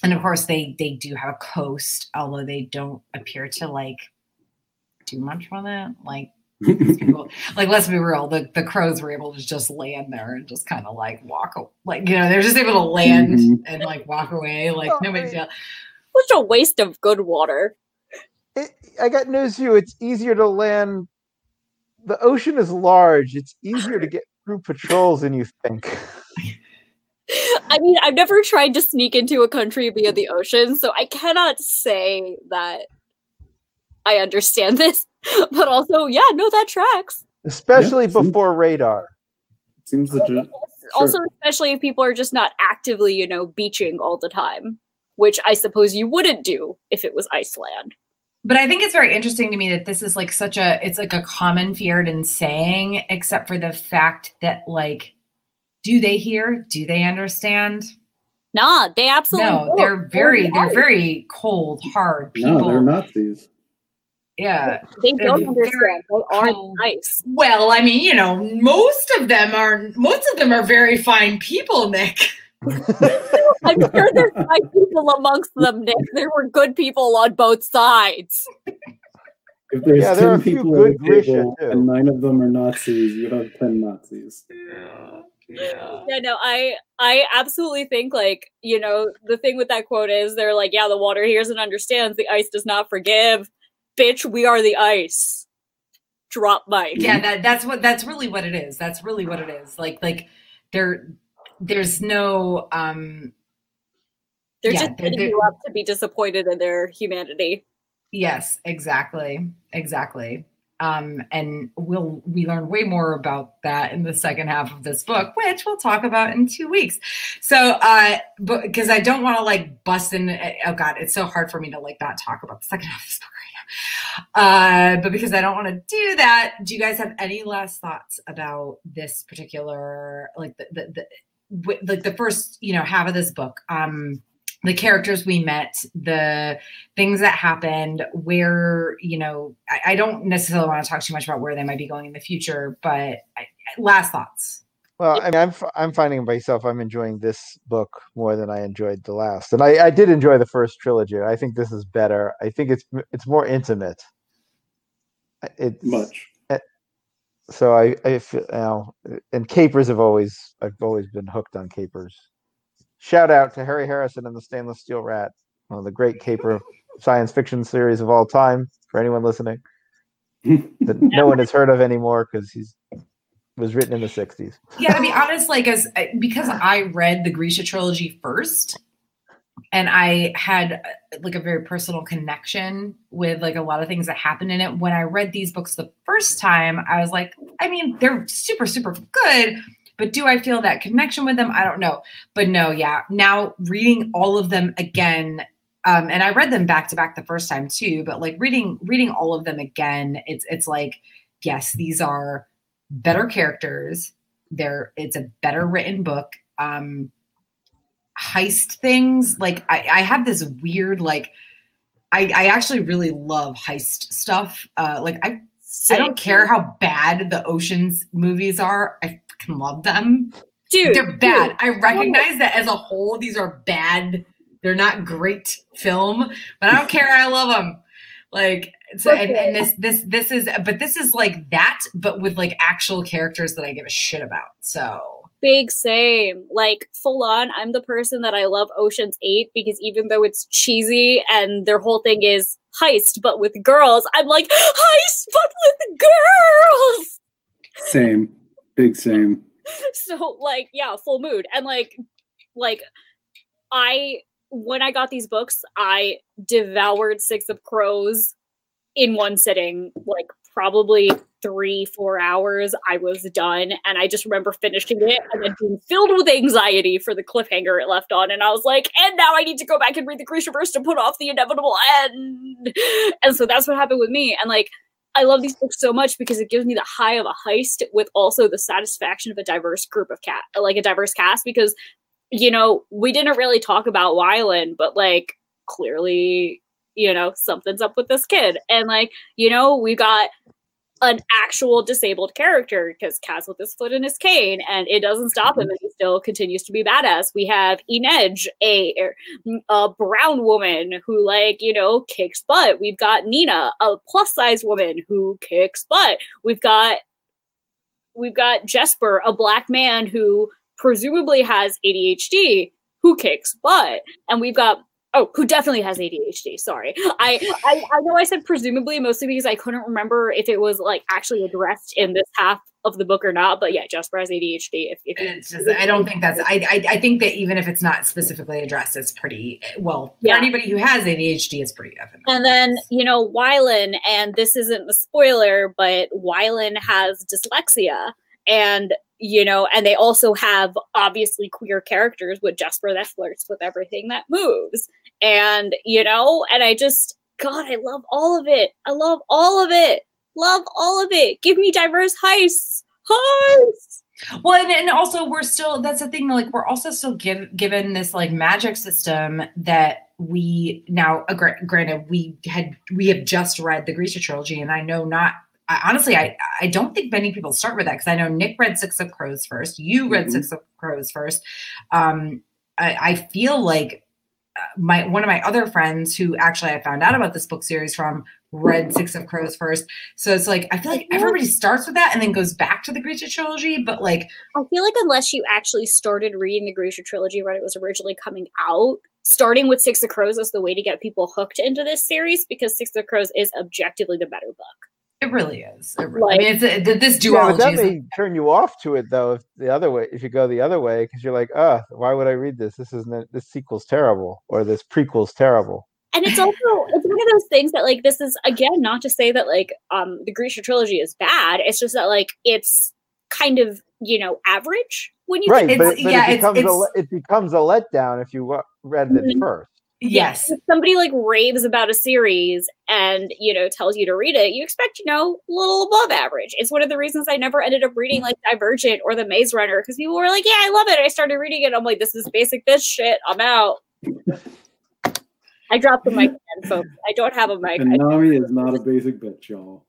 Speaker 2: and of course they they do have a coast although they don't appear to like do much with it like people like let's be real the the crows were able to just land there and just kind of like walk a- like you know they're just able to land
Speaker 4: Mhm.
Speaker 2: and like walk away like no big deal
Speaker 3: such a waste of good water.
Speaker 5: It, I got news for you. It's easier to land. The ocean is large. It's easier to get through patrols than you think.
Speaker 3: I mean, I've never tried to sneak into a country via the ocean, so I cannot say that I understand this. But also, yeah, no, that tracks.
Speaker 5: Especially
Speaker 4: seems-
Speaker 5: before radar.
Speaker 4: Seems legit.
Speaker 3: Also, especially if people are just not actively, you know, beaching all the time, which I suppose you wouldn't do if it was Iceland.
Speaker 2: But I think it's very interesting to me that this is like such a it's like a common Fjerdan saying, except for the fact that like, do they hear? Do they understand?
Speaker 3: Nah, they absolutely
Speaker 2: No,
Speaker 3: don't.
Speaker 2: they're very
Speaker 3: They're
Speaker 2: they're very cold, hard people.
Speaker 4: No, they're Nazis.
Speaker 2: Yeah.
Speaker 3: They don't
Speaker 2: they're
Speaker 3: understand. They are
Speaker 2: cold.
Speaker 3: nice.
Speaker 2: Well, I mean, you know, most of them are most of them are very fine people, Nick.
Speaker 3: I'm sure there's nice people amongst them, Nick. There were good people on both sides.
Speaker 4: If there's
Speaker 5: Yeah, there are
Speaker 4: 10
Speaker 5: a few
Speaker 4: people at
Speaker 5: good
Speaker 4: the
Speaker 5: Grisha,
Speaker 4: table
Speaker 5: too.
Speaker 4: and nine of them are Nazis, you have 10 Nazis.
Speaker 2: Yeah. Yeah.
Speaker 3: Yeah, no, I I absolutely think like, you know, the thing with that quote is they're like, yeah, the water hears and understands, the ice does not forgive. Bitch, we are the ice. Drop mic.
Speaker 2: yeah that that's what that's really what it is that's really what it is like like there there's no um
Speaker 3: They're
Speaker 2: Yeah,
Speaker 3: just setting you up to be disappointed in their humanity.
Speaker 2: Yes, exactly. Exactly. Um, and we'll we learn way more about that in the second half of this book, which we'll talk about in two weeks. So uh but because I don't want to like bust in oh god, it's so hard for me to like not talk about the second half of this book. Uh but because I don't want to do that, do you guys have any last thoughts about this particular like the the, the like the first you know half of this book? Um the characters we met the things that happened where you know I, I don't necessarily want to talk too much about where they might be going in the future but I, last thoughts
Speaker 5: Well, I mean, I'm I'm finding myself I'm enjoying this book more than I enjoyed the last, and I, I did enjoy the first trilogy. I think this is better. I think it's it's more intimate. It's
Speaker 4: Much.
Speaker 5: Eh, so I I feel you know, and capers have always I've always been hooked on capers. Shout out to Harry Harrison and the Stainless Steel Rat, one of the great caper science fiction series of all time. For anyone listening, that no one has heard of anymore because he's was written in the '60s.
Speaker 2: yeah to be honest like as because i read the grisha trilogy first and i had like a very personal connection with like a lot of things that happened in it when i read these books the first time i was like i mean they're super super good but do i feel that connection with them i don't know but no yeah now reading all of them again um, and i read them back to back the first time too but like reading reading all of them again it's it's like yes these are better characters. There it's a better written book. Um heist things like i i have this weird like i i actually really love heist stuff. Uh like i i don't care how bad the oceans movies are. I fucking love them.
Speaker 3: Dude.
Speaker 2: they're bad. I recognize that as a whole these are bad. They're not great film but i don't care. I love them. Like so and, and this this this is but this is like that but with like actual characters that i give a shit about so.
Speaker 3: Big same. Like full on i'm the person that i love oceans 8 because even though it's cheesy and their whole thing is heist but with girls i'm like heist but with girls!
Speaker 4: Same. Big same.
Speaker 3: so like yeah full mood. And like like i when i got these books i devoured six of crows in one sitting like probably three four hours i was done. And i just remember finishing it and then being filled with anxiety for the cliffhanger it left on. And i was like and now i need to go back and read the Grishaverse to put off the inevitable end. And so that's what happened with me. And like I love these books so much because it gives me the high of a heist with also the satisfaction of a diverse group of cat, like a diverse cast. Because you know we didn't really talk about Wylan, but like clearly, you know something's up with this kid, and like you know we got an actual disabled character because Kaz with his foot in his cane, and it doesn't stop him, and he still continues to be badass. We have Inej, a, er, a brown woman who, like, you know, kicks butt. We've got Nina, a plus size woman who kicks butt. We've got we've got Jesper, a black man who presumably has ADHD, who kicks butt, and we've got oh, who definitely has ADHD. Sorry, I, I I know I said presumably mostly because I couldn't remember if it was like actually addressed in this half of the book or not. But yeah, Jasper has ADHD. If, if
Speaker 2: it's just i don't think that's I, I i think that even if it's not specifically addressed it's pretty well
Speaker 3: Yeah.
Speaker 2: for anybody who has adhd it's pretty evident
Speaker 3: And then, you know, Wylan, and this isn't a spoiler, but Wylan has dyslexia. And, you know, and they also have obviously queer characters with Jasper that flirts with everything that moves. And, you know, and I just, God, I love all of it. I love all of it. Love all of it. Give me diverse heists. Heists.
Speaker 2: Well, and, and also we're still that's the thing. Like we're also still give, given this like magic system that we now. Uh, granted, we had we have just read the Grisha trilogy, and I know not. I, honestly, I I don't think many people start with that because I know Nick read Six of Crows first. You read
Speaker 4: Mhm.
Speaker 2: Six of Crows first. Um, I, I feel like my one of my other friends who actually I found out about this book series from read Six of Crows first. So it's like I feel like everybody starts with that and then goes back to the Grisha trilogy, but like
Speaker 3: I feel like unless you actually started reading the Grisha trilogy when it was originally coming out, starting with Six of Crows is the way to get people hooked into this series because Six of Crows is objectively the better book.
Speaker 2: It really is. It really, like, I mean, it's a, this duology.
Speaker 5: Yeah, but that may turn you off to it though, if the other way, if you go the other way, because you're like, oh, why would I read this? This isn't. This sequel's terrible, or this prequel's terrible.
Speaker 3: And it's also it's one of those things that like this is again not to say that like um the Grisha trilogy is bad. It's just that like it's kind of you know average when you
Speaker 5: right, but, but yeah, it becomes it's, it's, a it becomes a letdown if you read it mm-hmm. first.
Speaker 2: Yes.
Speaker 3: If somebody like raves about a series and, you know, tells you to read it, you expect, you know, a little above average. It's one of the reasons I never ended up reading like Divergent or The Maze Runner because people were like, yeah, I love it. I started reading it. I'm like, this is basic bitch shit. I'm out. I dropped the mic again, folks. I don't have a mic.
Speaker 4: And Nami is not a basic bitch, y'all.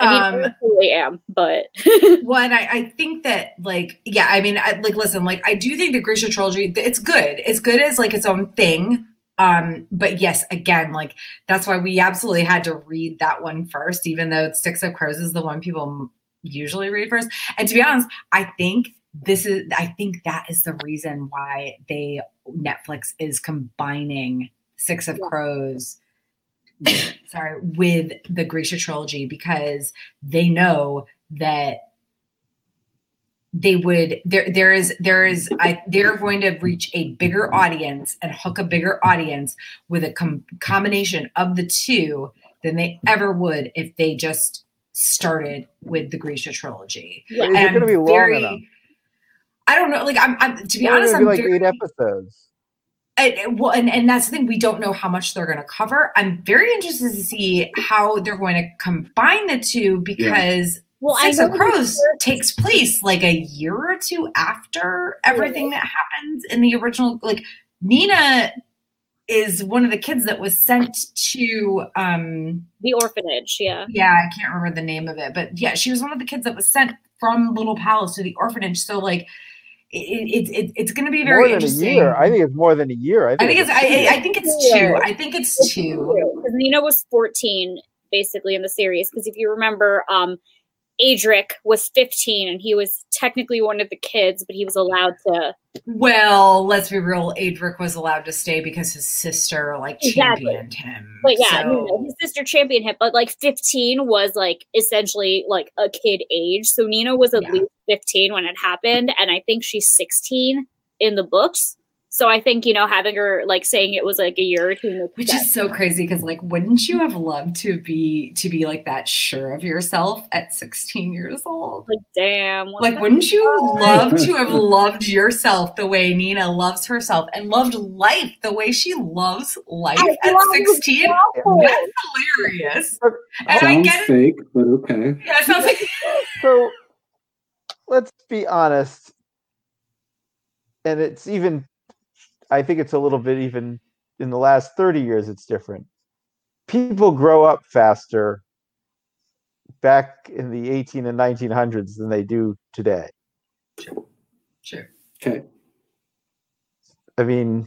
Speaker 3: I mean, um, I really am, but
Speaker 2: one, I, I think that like, yeah, I mean, I, like, listen, like, I do think the Grisha trilogy, it's good. It's good as like its own thing. Um, but yes, again, like that's why we absolutely had to read that one first, even though Six of Crows is the one people usually read first. And to be honest, I think this is, I think that is the reason why they Netflix is combining Six of Crows. sorry, with the Grisha trilogy because they know that they would there there is there is I, they're going to reach a bigger audience and hook a bigger audience with a com- combination of the two than they ever would if they just started with the Grisha trilogy.
Speaker 5: Yeah. Is it going to be long very, enough?
Speaker 2: I don't know. Like I'm, I'm to be it's honest, I'm
Speaker 5: like
Speaker 2: very,
Speaker 5: eight episodes.
Speaker 2: I, well, and, and that's the thing. We don't know how much they're going to cover. I'm very interested to see how they're going to combine the two because yeah. Well, Six of Crows takes place like a year or two after everything that happens in the original. Like Nina is one of the kids that was sent to um
Speaker 3: the orphanage. Yeah.
Speaker 2: Yeah, I can't remember the name of it, but yeah, she was one of the kids that was sent from Little Palace to the orphanage. So like. It, it, it, it's going to be very
Speaker 5: more than a year. I think it's more than a year.
Speaker 2: I think, I think it's, it's I, I, think it's two. I think it's two.
Speaker 3: Because Nina was 14 basically in the series. Because if you remember, um, Adrik was 15 and he was technically one of the kids, but he was allowed to.
Speaker 2: Well, let's be real. Adrik was allowed to stay because his sister like exactly. championed him.
Speaker 3: But yeah, so. his sister championed him. But like 15 was like essentially like a kid age. So Nina was at yeah. least 15 when it happened, and I think she's 16 in the books. So I think, you know, having her like saying it was like a year or two.
Speaker 2: Which is so crazy because like wouldn't you have loved to be to be like that sure of yourself at 16 years old?
Speaker 3: Like damn.
Speaker 2: Like wouldn't you love to have loved yourself the way Nina loves herself and loved life the way she loves life I at 16? That's hilarious.
Speaker 4: And sounds I get fake, but okay.
Speaker 2: Yeah, sounds like
Speaker 5: so let's be honest. And it's even I think it's a little bit even in the last 30 years, it's different. People grow up faster back in the 18 and 1900s than they do today.
Speaker 2: Sure. Sure.
Speaker 4: Okay.
Speaker 5: I mean,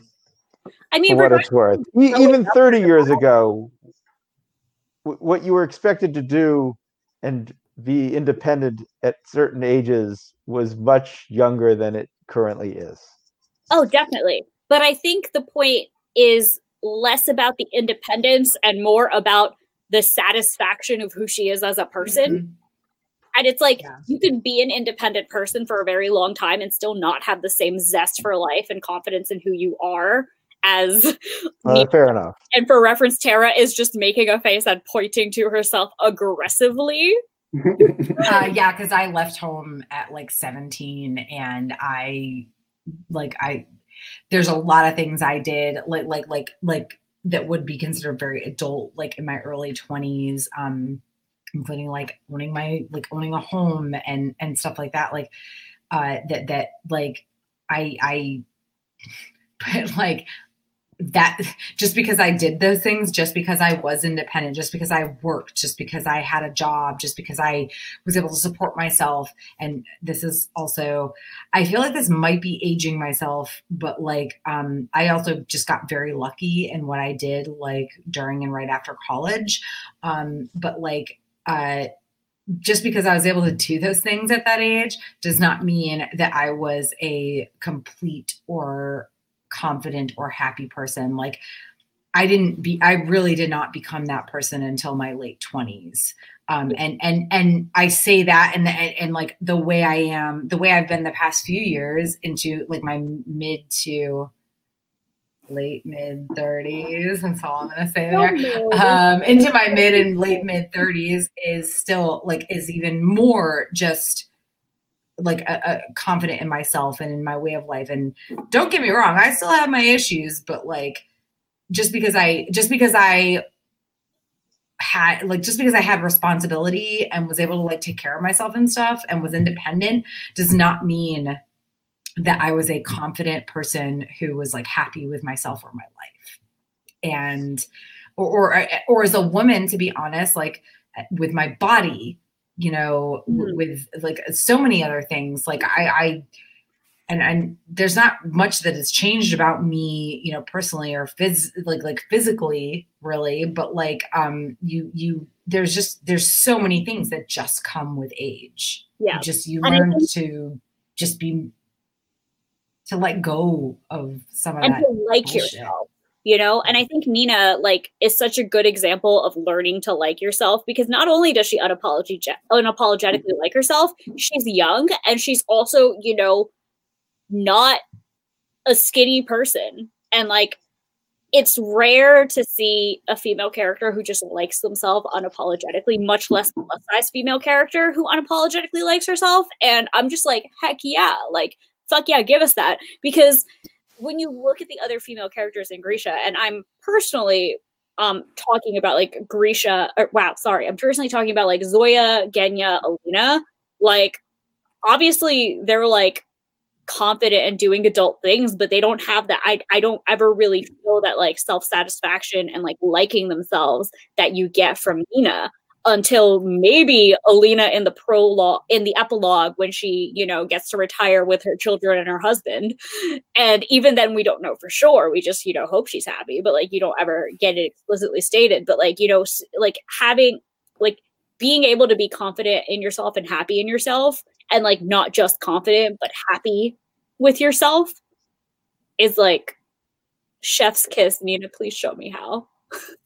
Speaker 3: I mean,
Speaker 5: what it's worth, even 30 years ago, what you were expected to do and be independent at certain ages was much younger than it currently is.
Speaker 3: Oh, definitely. But I think the point is less about the independence and more about the satisfaction of who she is as a person. Mm-hmm. And it's like yeah. you can be an independent person for a very long time and still not have the same zest for life and confidence in who you are as
Speaker 5: uh, fair enough.
Speaker 3: And for reference, Tara is just making a face and pointing to herself aggressively.
Speaker 2: uh, yeah, because I left home at like 17 and I like I there's a lot of things I did like like like like that would be considered very adult like in my early 20s um including like owning my like owning a home and and stuff like that like uh that that like I I but like that just because I did those things, just because I was independent, just because I worked, just because I had a job, just because I was able to support myself. And this is also, I feel like this might be aging myself, but like, um, I also just got very lucky in what I did, like during and right after college. Um, but like, uh, just because I was able to do those things at that age does not mean that I was a complete or confident or happy person. Like I didn't be I really did not become that person until my late 20s. Um, and and and I say that and and, and like the way I am, the way I've been the past few years into like my mid to late mid 30s that's all i'm gonna say there um into my mid and late mid 30s is still like is even more just like a, a confident in myself and in my way of life and don't get me wrong i still have my issues but like just because i just because i had like just because i had responsibility and was able to like take care of myself and stuff and was independent does not mean that I was a confident person who was like happy with myself or my life. And or or, or as a woman to be honest like with my body, you know, mm-hmm. with like so many other things like I I and and there's not much that has changed about me, you know, personally or phys like like physically really, but like um you you there's just there's so many things that just come with age.
Speaker 3: Yeah.
Speaker 2: You just you learn to just be to let go of some of
Speaker 3: and
Speaker 2: that
Speaker 3: to like bullshit. yourself you know and i think nina like is such a good example of learning to like yourself because not only does she unapologetic- unapologetically like herself she's young and she's also you know not a skinny person and like it's rare to see a female character who just likes themselves unapologetically, much less a plus size female character who unapologetically likes herself. And I'm just like, heck yeah, like fuck yeah, give us that. Because when you look at the other female characters in Grisha, and I'm personally um talking about like Grisha, or, wow, sorry, I'm personally talking about like Zoya, Genya, Alina, like obviously they're like confident and doing adult things but they don't have that I, I don't ever really feel that like self-satisfaction and like liking themselves that you get from nina until maybe Alina in the prologue in the epilogue when she, you know, gets to retire with her children and her husband. And even then we don't know for sure. We just, you know, hope she's happy, but like you don't ever get it explicitly stated, but like, you know, like having like being able to be confident in yourself and happy in yourself and like not just confident but happy with yourself is like chef's kiss. Nina, please show me how.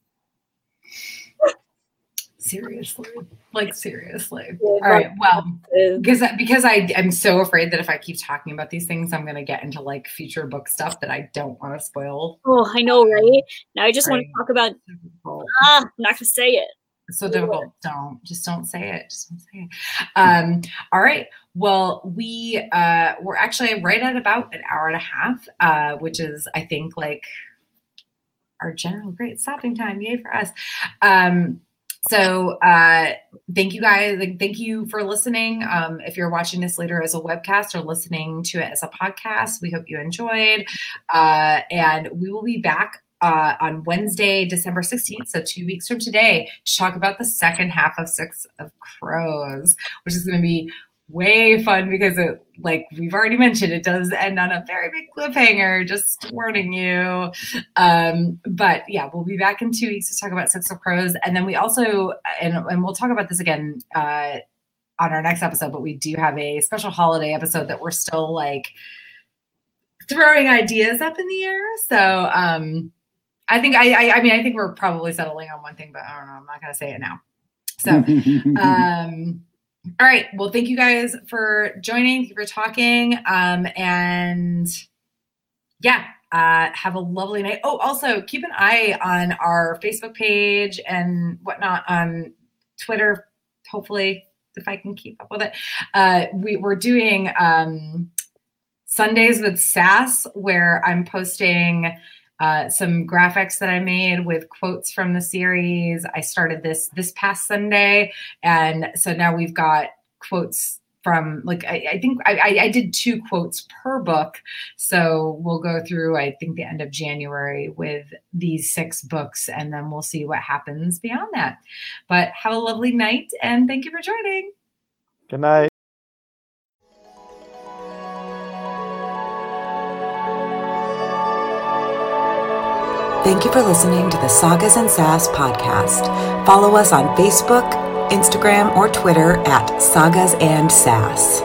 Speaker 2: seriously? Like seriously. All right well because because i i'm so afraid that if i keep talking about these things i'm going to get into like future book stuff that i don't want to spoil.
Speaker 3: Oh i know right? Now i just right. want to talk about ah i'm not going to say it.
Speaker 2: It's so difficult. Don't just don't say it. Just don't say it. Um all right. Well we uh we're actually right at about an hour and a half uh which is i think like our general great stopping time. Yay for us. Um so uh, thank you guys. Like, thank you for listening. Um, if you're watching this later as a webcast or listening to it as a podcast, we hope you enjoyed. Uh, and we will be back uh, on Wednesday, December 16th, so two weeks from today, to talk about the second half of Six of Crows, which is going to be way fun because it like we've already mentioned it does end on a very big cliffhanger just warning you. Um but yeah we'll be back in two weeks to talk about six of crows and then we also and, and we'll talk about this again uh on our next episode but we do have a special holiday episode that we're still like throwing ideas up in the air. So um i think i i, I mean i think we're probably settling on one thing but i don't know. I'm not gonna say it now. So um all right. Well, thank you guys for joining. Thank you for talking. Um, and yeah, uh, have a lovely night. Oh, also keep an eye on our Facebook page and whatnot on Twitter. Hopefully, if I can keep up with it, uh, we, we're doing um, Sundays with Sass, where I'm posting uh, some graphics that I made with quotes from the series. I started this this past Sunday, and so now we've got quotes from like I, I think I, I, did two quotes per book, so we'll go through I think the end of January with these six books, and then we'll see what happens beyond that. But have a lovely night, and thank you for joining.
Speaker 5: Good night.
Speaker 1: Thank you for listening to the Sagas and Sass podcast. Follow us on Facebook, Instagram, or Twitter at Sagas and Sass.